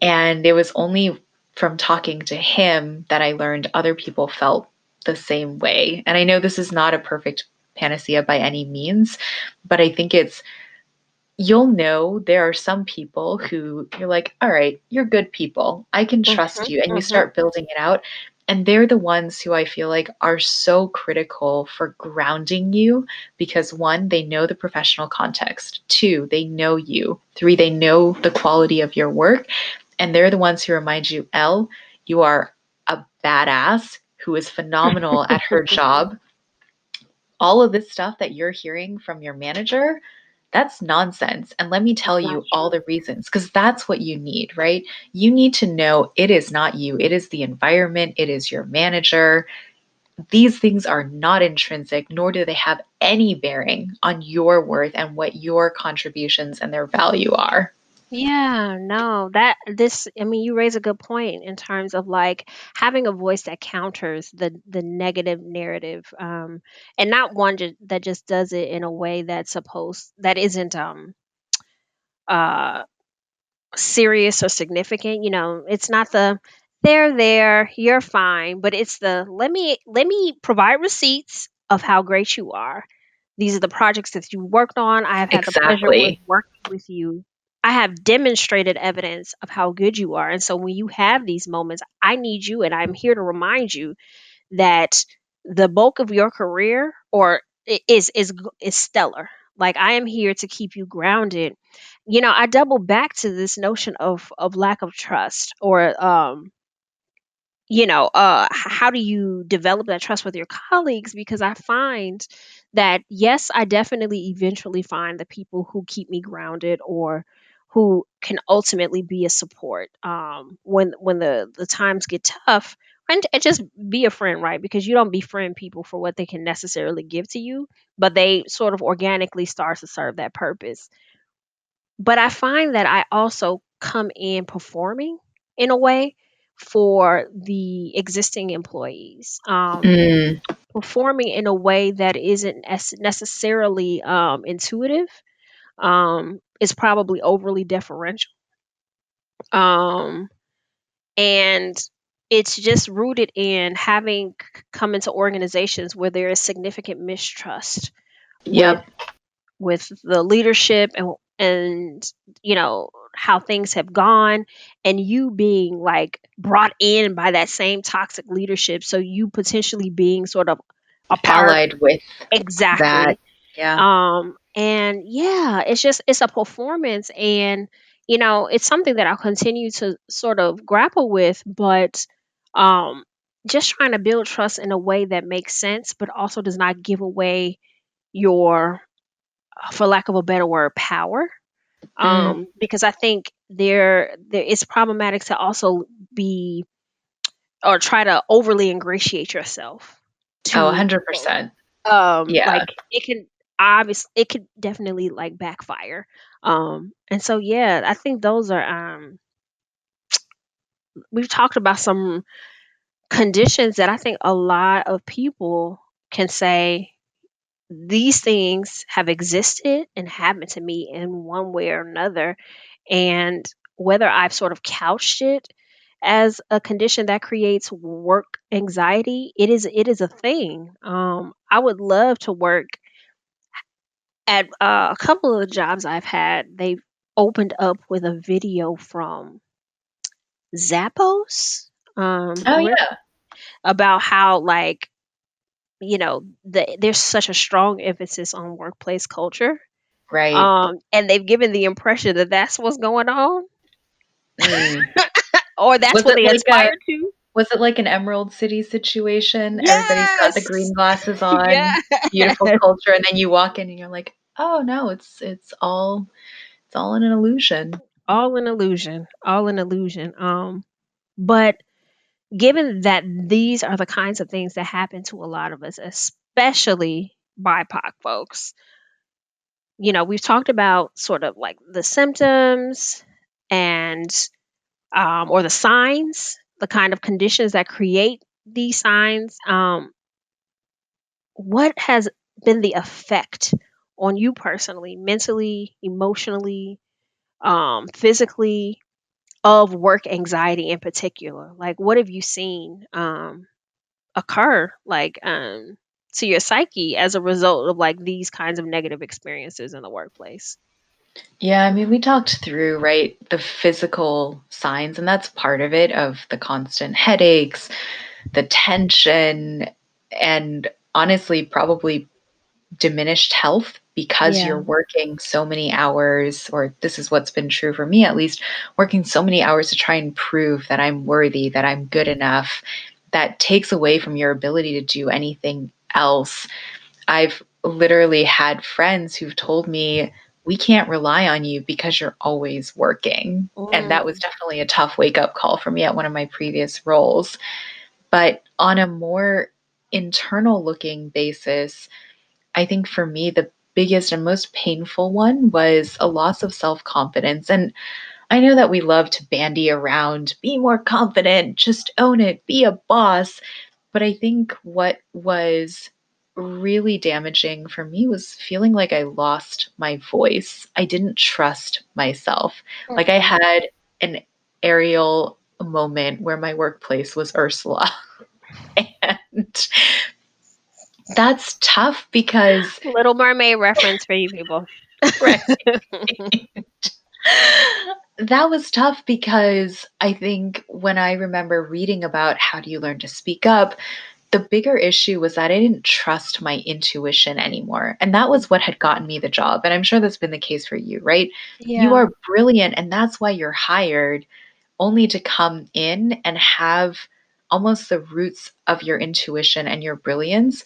And it was only from talking to him that I learned other people felt the same way. And I know this is not a perfect panacea by any means, but I think it's you'll know there are some people who you're like, all right, you're good people. I can trust Mhm, you. And you mhm. start building it out. And they're the ones who I feel like are so critical for grounding you because one, they know the professional context. Two, they know you. Three, they know the quality of your work. And they're the ones who remind you, Elle, you are a badass who is phenomenal at her job. All of this stuff that you're hearing from your manager, That's nonsense. And let me tell you all the reasons because that's what you need, right? You need to know it is not you, it is the environment, it is your manager. These things are not intrinsic, nor do they have any bearing on your worth and what your contributions and their value are. Yeah, no, that this, I mean, you raise a good point in terms of like having a voice that counters the the negative narrative, um, and not one ju- that just does it in a way that's supposed that isn't um uh serious or significant. You know, it's not the they're there, you're fine, but it's the let me let me provide receipts of how great you are. These are the projects that you worked on. I have had the pleasure with Exactly. working with you. I have demonstrated evidence of how good you are. And so when you have these moments, I need you and I'm here to remind you that the bulk of your career or is is is stellar. Like I am here to keep you grounded. You know, I double back to this notion of of lack of trust or um you know, uh, how do you develop that trust with your colleagues? Because I find that, yes, I definitely eventually find the people who keep me grounded or who can ultimately be a support um, when when the, the times get tough. And, and just be a friend, right? Because you don't befriend people for what they can necessarily give to you, but they sort of organically start to serve that purpose. But I find that I also come in performing in a way for the existing employees, um, Mm, performing in a way that isn't as necessarily um, intuitive, um, is probably overly deferential. Um, and it's just rooted in having come into organizations where there is significant mistrust with yep. with the leadership and and you know how things have gone and you being like brought in by that same toxic leadership so you potentially being sort of a part Allied with exactly that. Yeah. um and yeah it's just it's a performance and you know it's something that i'll continue to sort of grapple with but um just trying to build trust in a way that makes sense but also does not give away your for lack of a better word, power. Mm. Um, because I think there, there it's problematic to also be or try to overly ingratiate yourself Oh, to people. 100%. Um, like Yeah. it can obviously it could definitely like backfire. Um, and so yeah, I think those are um we've talked about some conditions that I think a lot of people can say these things have existed and happened to me in one way or another. And whether I've sort of couched it as a condition that creates work anxiety, it is it is a thing. Um, I would love to work at uh, a couple of the jobs I've had. They've opened up with a video from Zappos um, Oh, yeah. about how like you know the, there's such a strong emphasis on workplace culture Right. um, and they've given the impression that that's what's going on, Mm. or that's Was what they like a aspire to. Was it like an Emerald City situation? Everybody's got the green glasses on, yes, beautiful culture, and then you walk in and you're like, "Oh, no, it's it's all it's all an illusion." all an illusion, all an illusion. Um, but given that these are the kinds of things that happen to a lot of us, especially BIPOC folks, you know, we've talked about sort of like the symptoms and um, or the signs, the kind of conditions that create these signs. Um, what has been the effect on you personally, mentally, emotionally, um, physically, of work anxiety in particular? Like, what have you seen um, occur, like, um, to your psyche as a result of like these kinds of negative experiences in the workplace? Yeah, I mean, we talked through, right, the physical signs, and that's part of it of the constant headaches, the tension, and honestly, probably diminished health because you're working so many hours, or this is what's been true for me at least, working so many hours to try and prove that I'm worthy, that I'm good enough, that takes away from your ability to do anything else. I've literally had friends who've told me we can't rely on you because you're always working. And that was Mm. definitely a tough wake up call for me at one of my previous roles. But on a more internal looking basis, I think for me, the biggest and most painful one was a loss of self confidence. And I know that we love to bandy around, be more confident, just own it, be a boss. But I think what was really damaging for me was feeling like I lost my voice. I didn't trust myself. Hmm. Like I had an Ariel moment where my workplace was Ursula. and that's tough because Little Mermaid reference for you people. right, that was tough because I think when I remember reading about how do you learn to speak up, the bigger issue was that I didn't trust my intuition anymore. And that was what had gotten me the job. And I'm sure that's been the case for you, right? You are brilliant, and that's why you're hired, only to come in and have almost the roots of your intuition and your brilliance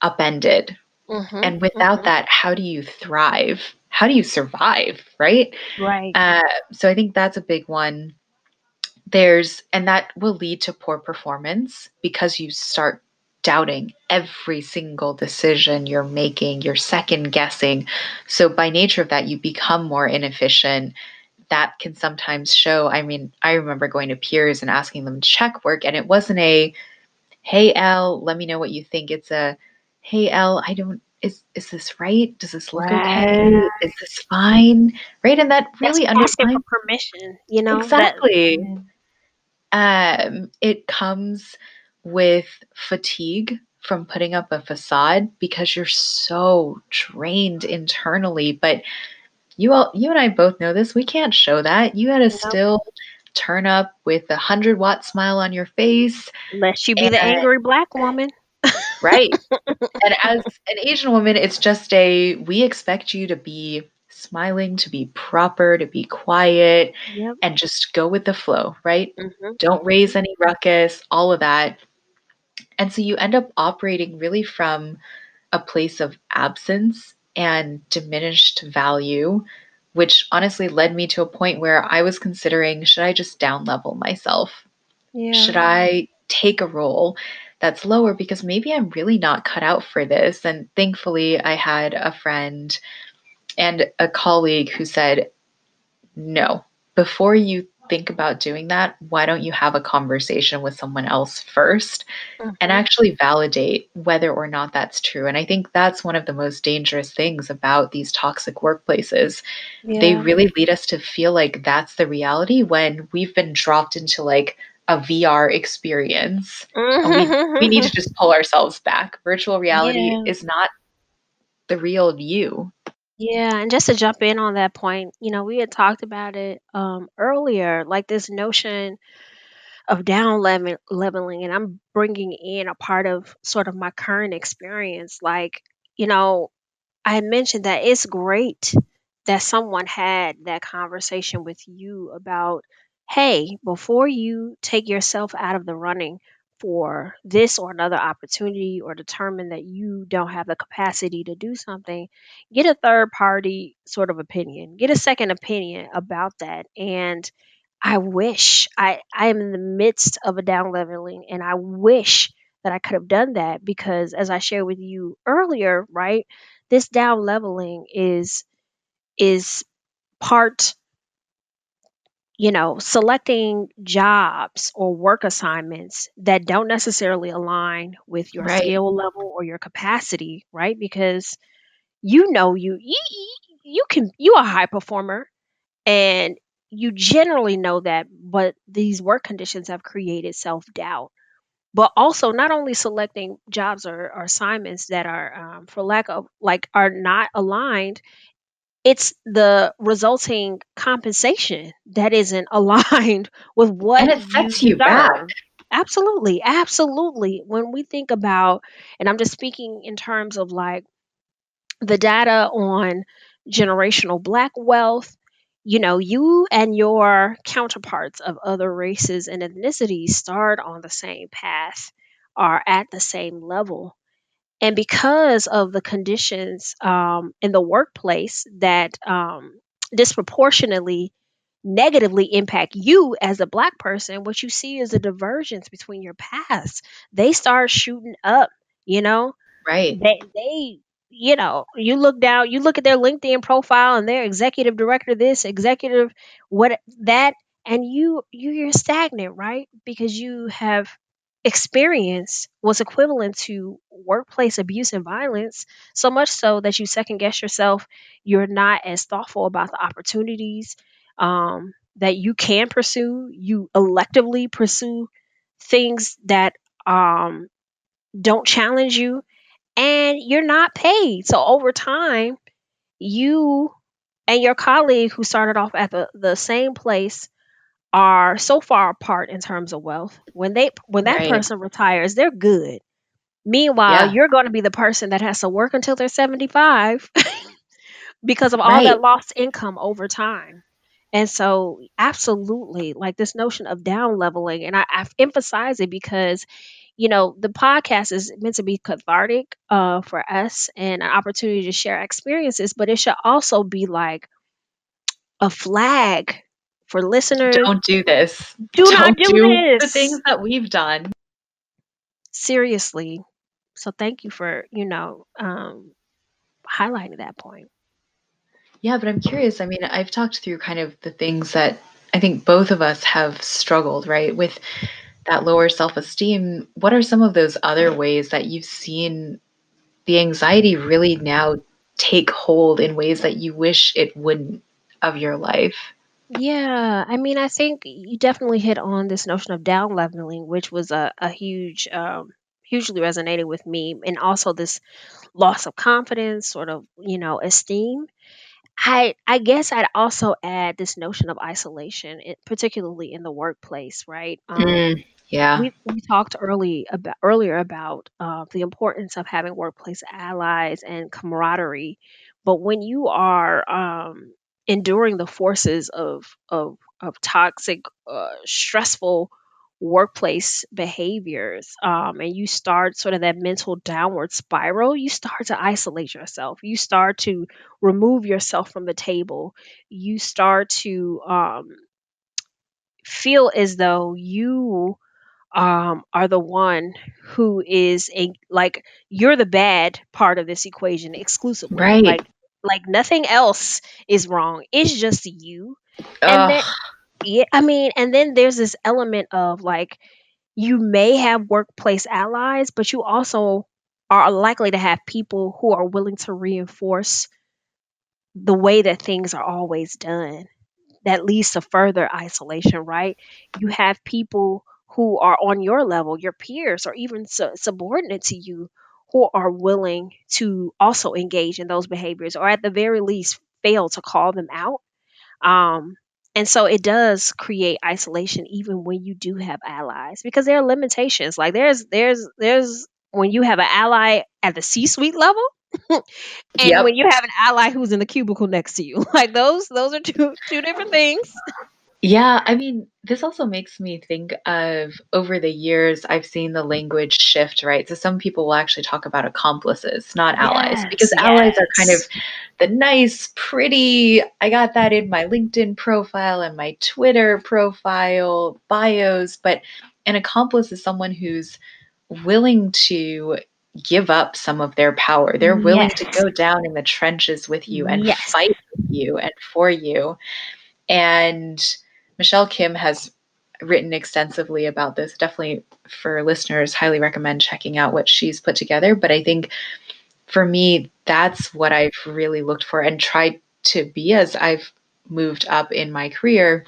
upended. Mhm. And without Mhm. that, how do you thrive? How do you survive, right? Right. Uh, so I think that's a big one. There's, and that will lead to poor performance because you start doubting every single decision you're making, you're second guessing. So, by nature of that, you become more inefficient. That can sometimes show. I mean, I remember going to peers and asking them to check work, and it wasn't a, hey, Elle, let me know what you think. It's a, hey, Elle, I don't, is, is this right? Does this look okay? Is this fine? Right. And that really asking undermines permission, you know? Exactly. yeah. Um, it comes with fatigue from putting up a facade because you're so drained internally. But you all, you and I both know this. We can't show that. You got to still turn up with a hundred watt smile on your face, Unless you be the angry black woman. right. And as an Asian woman, it's just a we expect you to be smiling, to be proper, to be quiet, Yep. and just go with the flow, right? Mhm. Don't raise any ruckus, all of that. And so you end up operating really from a place of absence and diminished value, which honestly led me to a point where I was considering should I just down level myself? Yeah. Should I take a role that's lower because maybe I'm really not cut out for this? And thankfully, I had a friend and a colleague who said, no, before you think about doing that, why don't you have a conversation with someone else first and Mhm. actually validate whether or not that's true? And I think that's one of the most dangerous things about these toxic workplaces. They really lead us to feel like that's the reality when we've been dropped into like a VR experience and we we need to just pull ourselves back. Virtual reality Yeah. is not the real you. Yeah, and just to jump in on that point, you know, we had talked about it um, earlier, like this notion of down level- leveling, and I'm bringing in a part of sort of my current experience. Like, you know, I mentioned that it's great that someone had that conversation with you about, hey, before you take yourself out of the running for this or another opportunity or determine that you don't have the capacity to do something, get a third party sort of opinion, get a second opinion about that. And I wish I, I am in the midst of a down leveling and I wish that I could have done that because as I shared with you earlier, right? this down leveling is is part you know selecting jobs or work assignments that don't necessarily align with your Right. skill level or your capacity right because you know you you, can you are a high performer and you generally know that but these work conditions have created self-doubt but also not only selecting jobs or, or assignments that are um, for lack of like are not aligned it's the resulting compensation that isn't aligned with And what it you sets you back. Absolutely, absolutely. When we think about, and I'm just speaking in terms of like the data on generational black wealth, you know, you and your counterparts of other races and ethnicities start on the same path, are at the same level And because of the conditions um, in the workplace that um, disproportionately negatively impact you as a black person, what you see is a divergence between your paths. They start shooting up, you know? Right. They they you know, you look down, you look at their LinkedIn profile and their executive director this, executive what that and you you you're stagnant, right? Because you have experienced was equivalent to workplace abuse and violence so much so that you second guess yourself. You're not as thoughtful about the opportunities um, that you can pursue. You electively pursue things that um, don't challenge you and you're not paid. So over time you and your colleague who started off at the, the same place are so far apart in terms of wealth. When they when that Right. person retires, they're good. Meanwhile, Yeah. you're going to be the person that has to work until they're 75 because of all Right. that lost income over time. And so, absolutely, like this notion of down leveling, and I, I emphasize it because, you know, the podcast is meant to be cathartic uh, for us and an opportunity to share experiences, but it should also be like a flag for listeners. Don't do this. Do not Don't do the this. things that we've done. seriously. So thank you for, you know, um, highlighting that point. Yeah, but I'm curious. I mean, I've talked through kind of the things that I think both of us have struggled, right? With that lower self esteem. What are some of those other ways that you've seen the anxiety really now take hold in ways that you wish it wouldn't of your life? Yeah, I mean, I think you definitely hit on this notion of down leveling, which was a, a huge, um, hugely resonated with me, and also this loss of confidence, sort of, you know, esteem. I I guess I'd also add this notion of isolation, it, particularly in the workplace, right? Um, Mm, yeah. we we talked early about earlier about uh, the importance of having workplace allies and camaraderie, but when you are um, enduring the forces of of of toxic, uh, stressful workplace behaviors, um, and you start sort of that mental downward spiral, you start to isolate yourself. You start to remove yourself from the table. You start to um, feel as though you um, are the one who is a like you're the bad part of this equation exclusively. Right. Like like nothing else is wrong. It's just you. And then yeah, I mean, and then there's this element of like you may have workplace allies, but you also are likely to have people who are willing to reinforce the way that things are always done that leads to further isolation, right? You have people who are on your level, your peers, or even su- subordinate to you, who are willing to also engage in those behaviors, or at the very least, fail to call them out. Um, and so it does create isolation, even when you do have allies, because there are limitations. Like there's there's there's when you have an ally at the C-suite level. and Yep. when you have an ally who's in the cubicle next to you like those those are two two different things Yeah, I mean, this also makes me think of over the years, I've seen the language shift, right? So some people will actually talk about accomplices, not allies, because Yes, allies are kind of the nice, pretty, I got that in my LinkedIn profile and my Twitter profile bios, but an accomplice is someone who's willing to give up some of their power. They're mm, willing to go down in the trenches with you and Yes. fight with you and for you. And Michelle Kim has written extensively about this. Definitely for listeners, highly recommend checking out what she's put together. But I think for me, that's what I've really looked for and tried to be as I've moved up in my career,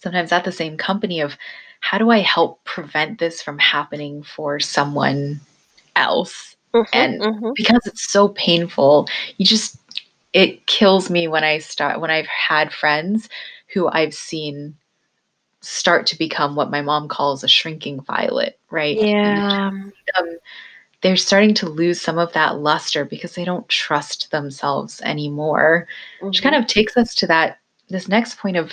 sometimes at the same company of how do I help prevent this from happening for someone else? Mhm, And mhm. because it's so painful, you just it kills me when I start when I've had friends who I've seen start to become what my mom calls a shrinking violet, right? Yeah um, they're starting to lose some of that luster because they don't trust themselves anymore. Which mhm. kind of takes us to that this next point of,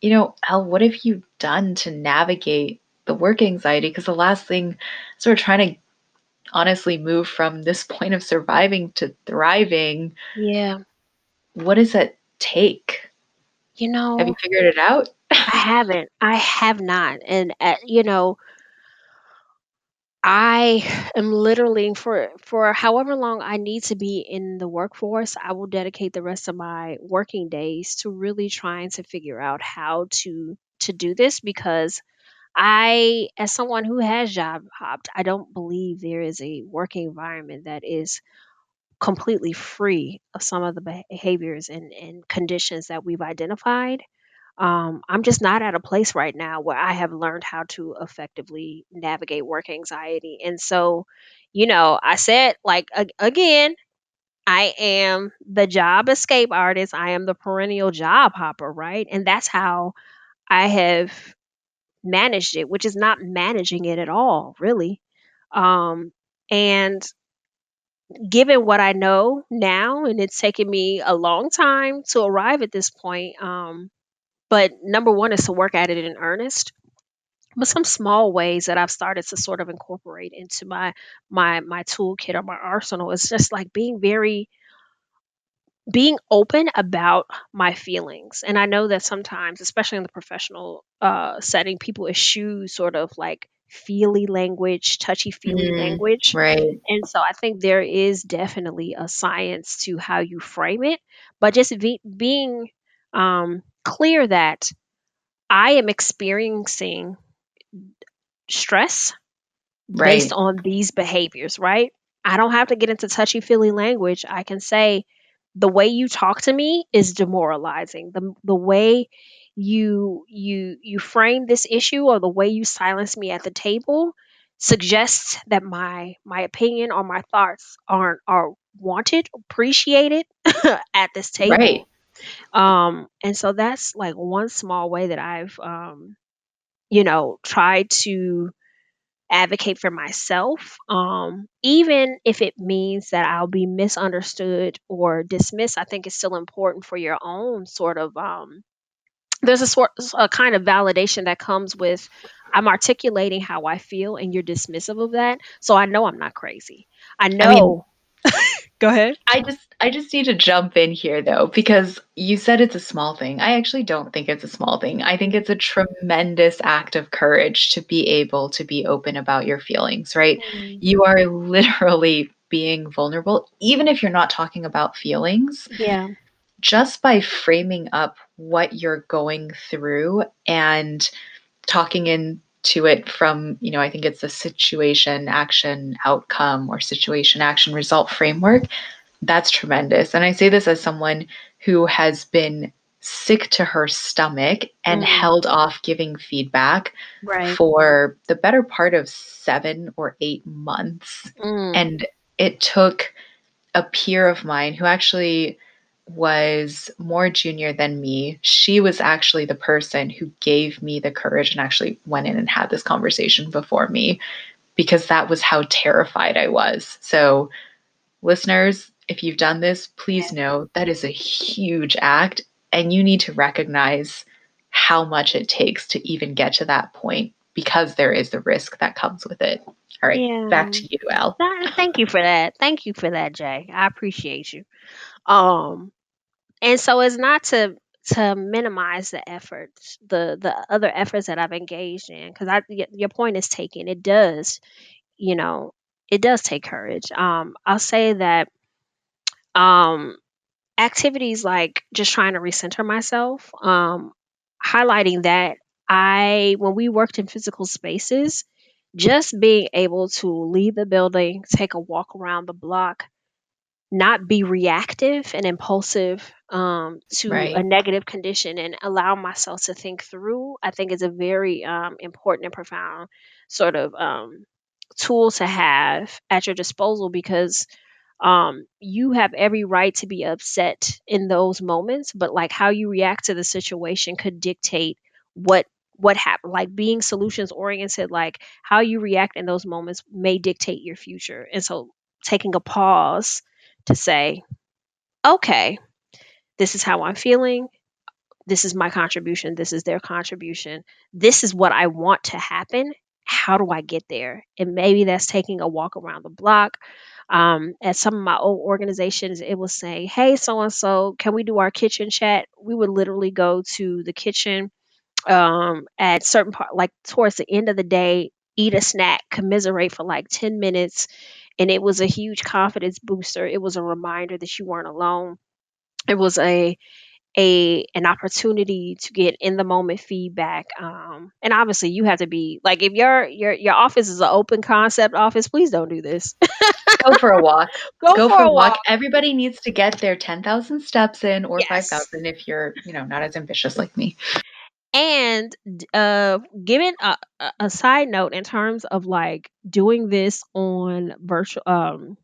you know, Elle, what have you done to navigate the work anxiety? Because the last thing, sort of trying to honestly move from this point of surviving to thriving, Yeah. what does that take? You know, Have you figured it out? I haven't. I have not. And uh, you know, I am literally for for however long I need to be in the workforce, I will dedicate the rest of my working days to really trying to figure out how to to do this because I as someone who has job hopped, I don't believe there is a working environment that is completely free of some of the behaviors and, and conditions that we've identified. Um, I'm just not at a place right now where I have learned how to effectively navigate work anxiety. And so, you know, I said, like, a- again, I am the job escape artist. I am the perennial job hopper, right? And that's how I have managed it, which is not managing it at all, really. Um, and given what I know now, and it's taken me a long time to arrive at this point, um, but number one is to work at it in earnest. But some small ways that I've started to sort of incorporate into my my my toolkit or my arsenal is just like being very being open about my feelings. And I know that sometimes, especially in the professional uh, setting, people eschew sort of like feely language, touchy feely Mm, language right, and so I think there is definitely a science to how you frame it, but just be, being um, clear that I am experiencing stress based on these behaviors, right? I don't have to get into touchy feely language. I can say the way you talk to me is demoralizing. The the way you you you frame this issue or the way you silence me at the table suggests that my my opinion or my thoughts aren't are wanted, appreciated at this table right. Um and so that's like one small way that I've um you know tried to advocate for myself, um, even if it means that I'll be misunderstood or dismissed. I think it's still important for your own sort of. Um, there's a sort a kind of validation that comes with I'm articulating how I feel, and you're dismissive of that. So I know I'm not crazy. I I mean, know. Go ahead. I just I just need to jump in here though because you said it's a small thing. I actually don't think it's a small thing. I think it's a tremendous act of courage to be able to be open about your feelings, right? Mm, You are literally being vulnerable even if you're not talking about feelings, yeah. Just by framing up what you're going through and talking into it from, you know, I think it's the situation, action, outcome or situation, action, result framework that's tremendous. And I say this as someone who has been sick to her stomach and Mm, held off giving feedback right. for the better part of seven or eight months. Mm, And it took a peer of mine who actually was more junior than me. She was actually the person who gave me the courage and actually went in and had this conversation before me because that was how terrified I was. So, Listeners, if you've done this, please know that is a huge act, and you need to recognize how much it takes to even get to that point because there is the risk that comes with it. All right, back to you, Elle. Thank you for that. Thank you for that, Jay. I appreciate you. Um, and so it's not to to minimize the efforts the the other efforts that i've engaged in because i your point is taken. It does you know it does take courage. Um i'll say that um activities like just trying to recenter myself um highlighting that i when we worked in physical spaces just being able to leave the building take a walk around the block not be reactive and impulsive um, to a negative condition and allow myself to think through, I think is a very um, important and profound sort of um, tool to have at your disposal because um, you have every right to be upset in those moments, but like how you react to the situation could dictate what what happened like being solutions oriented like how you react in those moments may dictate your future. And so taking a pause to say, okay, this is how I'm feeling. This is my contribution. This is their contribution. This is what I want to happen. how do I get there? And maybe that's taking a walk around the block. Um, at some of my old organizations, it was saying, "Hey, so and so, can we do our kitchen chat?" We would literally go to the kitchen um, at certain part, like towards the end of the day, eat a snack, commiserate for like ten minutes, and it was a huge confidence booster. It was a reminder that you weren't alone. It was a a an opportunity to get in the moment feedback um and obviously you have to be like if your your your office is an open concept office please don't do this Go for a walk. go, Go for, for a walk. walk Everybody needs to get their 10,000 steps in or yes 5,000 if you're, you know, not as ambitious like me. And uh given a, a a side note in terms of like doing this on virtual um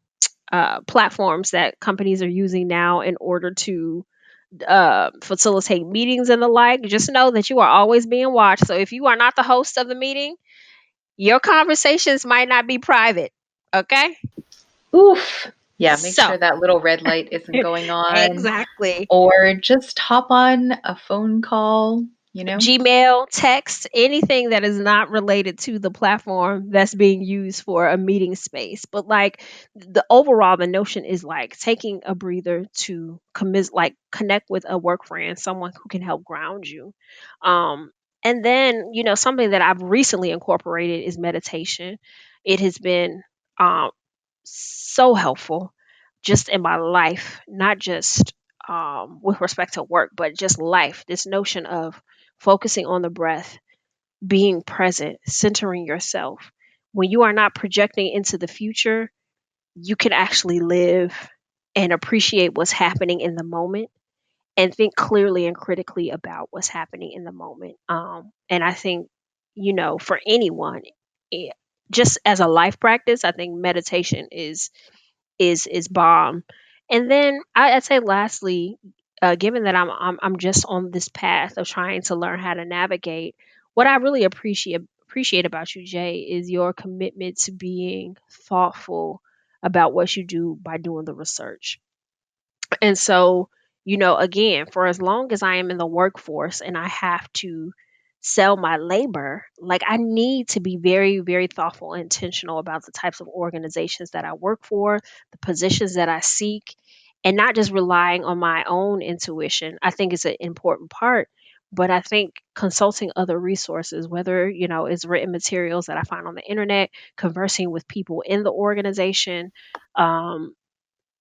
uh platforms that companies are using now in order to uh, facilitate meetings and the like, just know that you are always being watched. So if you are not the host of the meeting, your conversations might not be private. Okay? Oof. Yeah, make So, sure that little red light isn't going on exactly. or just hop on a phone call, you know? Gmail, text, anything that is not related to the platform that's being used for a meeting space. But like the overall, the notion is like taking a breather to commis- like connect with a work friend, someone who can help ground you. Um, and then you know something that I've recently incorporated is meditation. It has been um, so helpful just in my life, not just um, with respect to work, but just life. This notion of focusing on the breath, being present, centering yourself. When you are not projecting into the future, you can actually live and appreciate what's happening in the moment and think clearly and critically about what's happening in the moment. Um, and I think, you know, for anyone, eh, just as a life practice, I think meditation is is is bomb. And then I, I'd say lastly, uh, given that I'm, I'm I'm just on this path of trying to learn how to navigate, what I really appreciate appreciate about you, Jay, is your commitment to being thoughtful about what you do by doing the research. And so, you know, again, for as long as I am in the workforce and I have to sell my labor, like I need to be very, very thoughtful and intentional about the types of organizations that I work for, the positions that I seek, and not just relying on my own intuition. I think it's an important part. But I think consulting other resources, whether, you know, it's written materials that I find on the internet, conversing with people in the organization, um,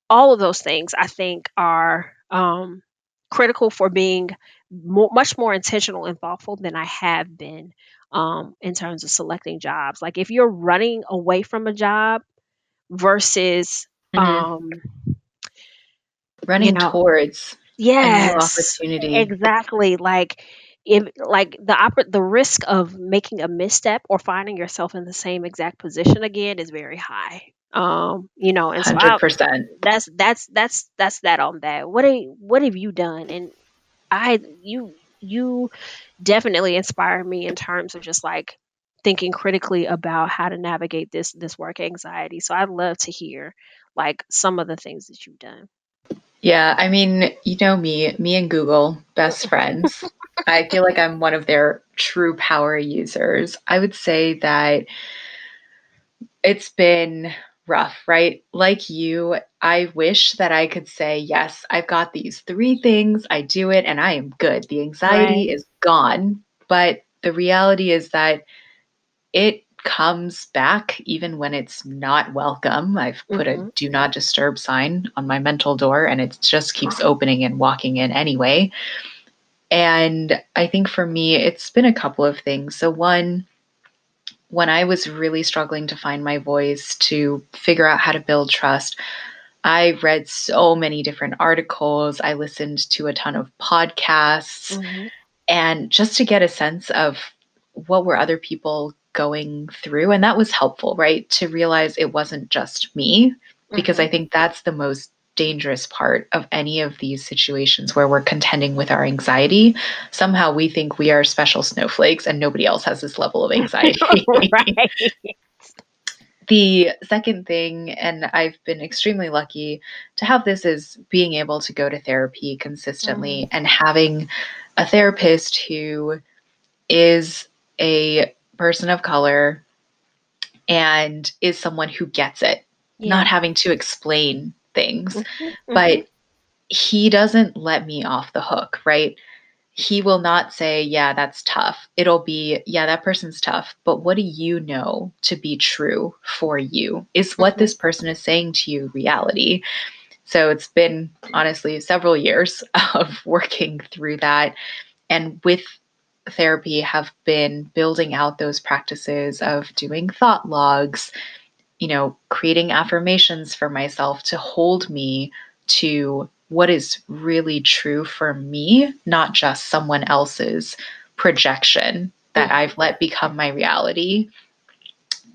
all of those things I think are um, critical for being much more intentional and thoughtful than I have been um, in terms of selecting jobs. Like if you're running away from a job versus, Mhm. um, you Running know, towards a new yes, opportunity. exactly. Like if like the oppor- the risk of making a misstep or finding yourself in the same exact position again is very high. Um, you know, and so 100%. that's that's that's that's that on that. What are, what have you done? And I you you definitely inspire me in terms of just like thinking critically about how to navigate this this work anxiety. So I'd love to hear like some of the things that you've done. Yeah, I mean, you know me, me and Google, best friends. I feel like I'm one of their true power users. I would say that it's been rough, right? Like you, I wish that I could say, yes, I've got these three things, I do it, and I am good. The Right. anxiety is gone. But the reality is that it comes back even when it's not welcome. I've put a hmm do not disturb sign on my mental door and it just keeps opening and walking in anyway. And I think for me, it's been a couple of things. So, one, when I was really struggling to find my voice, to figure out how to build trust, I read so many different articles. I listened to a ton of podcasts, hmm and just to get a sense of what were other people going through. And that was helpful, right? To realize it wasn't just me, because hmm I think that's the most dangerous part of any of these situations where we're contending with our anxiety. Somehow we think we are special snowflakes and nobody else has this level of anxiety. right. the second thing, and I've been extremely lucky to have this, is being able to go to therapy consistently and having a therapist who is a person of color and is someone who gets it, Yeah. not having to explain things. Mhm, mhm. But he doesn't let me off the hook, right? He will not say, Yeah, that's tough. It'll be, Yeah, that person's tough. But what do you know to be true for you? Is what Mhm. this person is saying to you reality? So it's been honestly several years of working through that. And with therapy, have been building out those practices of doing thought logs, you know, creating affirmations for myself to hold me to what is really true for me, not just someone else's projection that Mhm. I've let become my reality.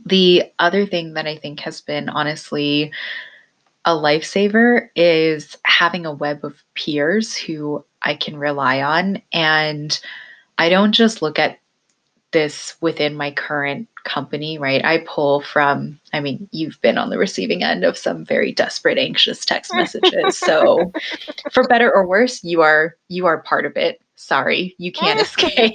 The other thing that I think has been honestly a lifesaver is having a web of peers who I can rely on. And I don't just look at this within my current company, right? I pull from, I mean, you've been on the receiving end of some very desperate, anxious text messages. So for better or worse, you are you are part of it. Sorry, you can't escape.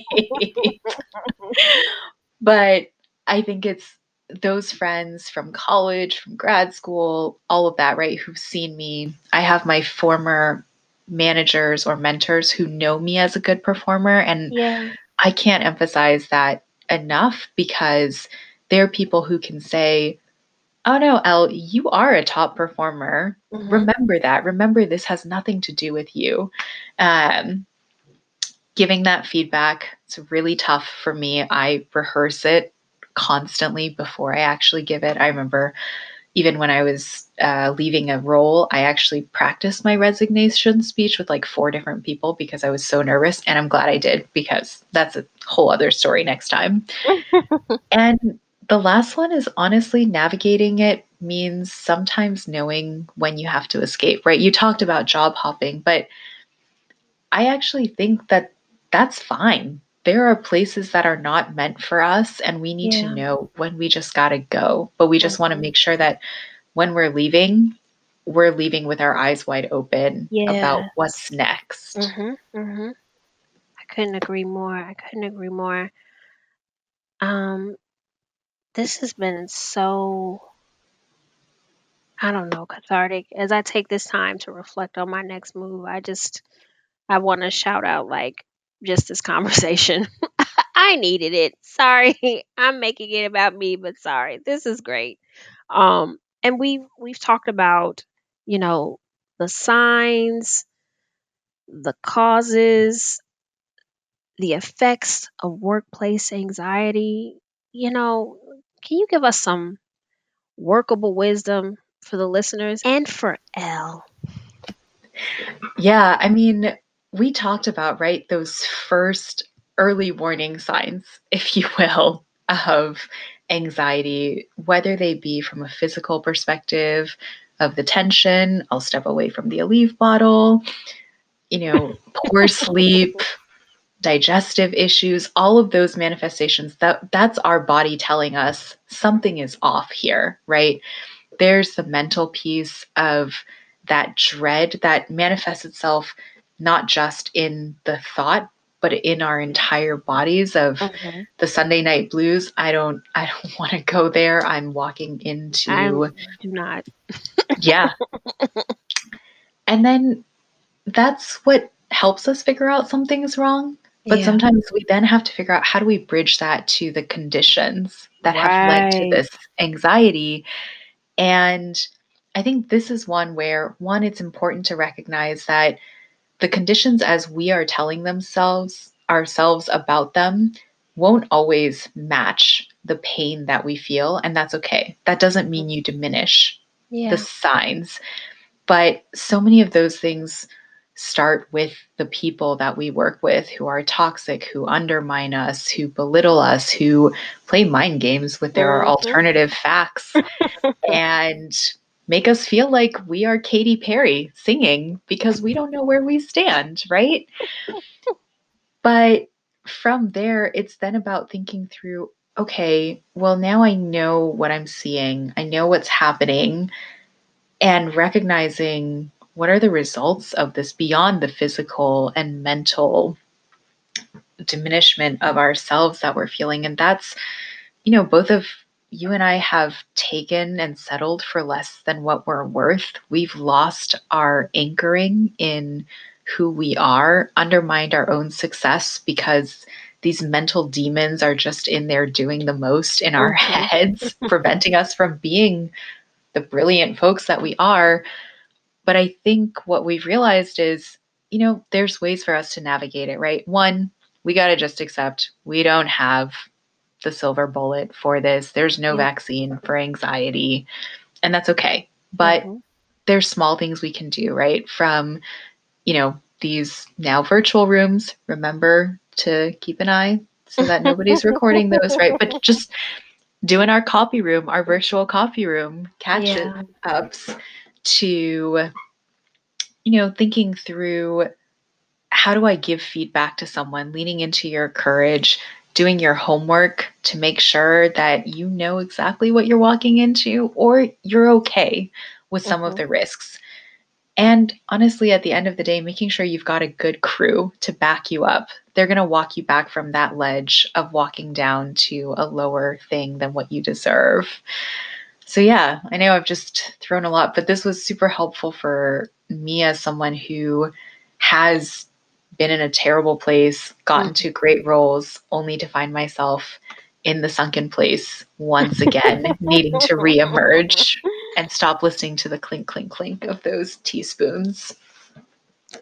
but I think it's those friends from college, from grad school, all of that, right? Who've seen me. I have my former managers or mentors who know me as a good performer. And Yeah. I can't emphasize that enough because there are people who can say, Oh no, Elle, you are a top performer. Mhm. Remember that. Remember, this has nothing to do with you. Um, giving that feedback, it's really tough for me. I rehearse it constantly before I actually give it. I remember even when I was uh, leaving a role, I actually practiced my resignation speech with like four different people because I was so nervous. And I'm glad I did because that's a whole other story next time. and the last one is honestly navigating it means sometimes knowing when you have to escape, right? You talked about job hopping, but I actually think that that's fine. There are places that are not meant for us, and we need to know when we just got to go. But we just want to make sure that when we're leaving, we're leaving with our eyes wide open about what's next. Mhm. Mhm. I couldn't agree more. I couldn't agree more. Um, this has been so I don't know, cathartic. As I take this time to reflect on my next move, I just I want to shout out like just this conversation. I needed it. Sorry. I'm making it about me, but sorry. This is great. Um and we we've talked about, you know, the signs, the causes, the effects of workplace anxiety. You know, can you give us some workable wisdom for the listeners and for Elle? Yeah, I mean, we talked about, right, those first early warning signs, if you will, of anxiety, whether they be from a physical perspective of the tension, I'll step away from the Aleve bottle, you know, poor sleep, digestive issues, all of those manifestations, that that's our body telling us something is off here, right? There's the mental piece of that dread that manifests itself not just in the thought but in our entire bodies of Mhm. the Sunday night blues. I don't I don't want to go there. I'm walking into I do not. yeah. And then that's what helps us figure out something's wrong. But Yeah. sometimes we then have to figure out how do we bridge that to the conditions that have led to this anxiety. And I think this is one where, one, it's important to recognize that the conditions as we are telling themselves ourselves about them won't always match the pain that we feel. And that's okay. That doesn't mean you diminish Yeah. the signs. But so many of those things start with the people that we work with who are toxic, who undermine us, who belittle us, who play mind games with their Mhm. alternative facts and make us feel like we are Katy Perry singing because we don't know where we stand, right? But from there, it's then about thinking through okay, well, now I know what I'm seeing, I know what's happening, and recognizing what are the results of this beyond the physical and mental diminishment of ourselves that we're feeling. And that's, you know, both of you and I have taken and settled for less than what we're worth. We've lost our anchoring in who we are, undermined our own success because these mental demons are just in there doing the most in our heads, preventing us from being the brilliant folks that we are. But I think what we've realized is, you know, there's ways for us to navigate it, right? One, we got to just accept we don't have the silver bullet for this. There's no Yeah. vaccine for anxiety, and that's okay. But Mhm. there's small things we can do, right? From, you know, these now virtual rooms. Remember to keep an eye so that nobody's recording those, right? But just doing our coffee room, our virtual coffee room catch Yeah. ups to, you know, thinking through how do I give feedback to someone, leaning into your courage, doing your homework to make sure that you know exactly what you're walking into or you're okay with some of Mhm. the risks. And honestly, at the end of the day, making sure you've got a good crew to back you up. They're going to walk you back from that ledge of walking down to a lower thing than what you deserve. So, yeah, I know I've just thrown a lot, but this was super helpful for me as someone who has been in a terrible place, gotten to great roles, only to find myself in the sunken place once again, needing to reemerge and stop listening to the clink, clink, clink of those teaspoons.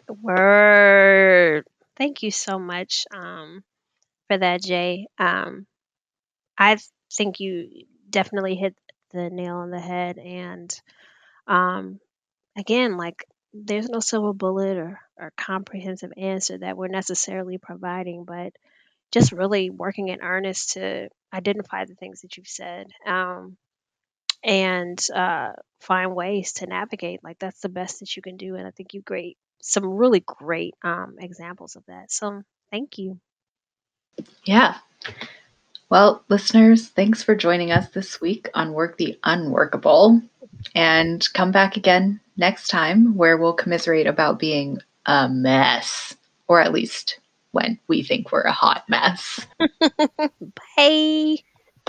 Word. Thank you so much um, for that, Jay. Um, I think you definitely hit the nail on the head. And um, again, like there's no silver bullet or, or comprehensive answer that we're necessarily providing, but just really working in earnest to identify the things that you've said um, and uh, find ways to navigate. Like that's the best that you can do. And I think you great some really great um, examples of that. So thank you. Yeah. Well, listeners, thanks for joining us this week on Work the Unworkable. And come back again next time where we'll commiserate about being a mess, or at least when we think we're a hot mess. Bye.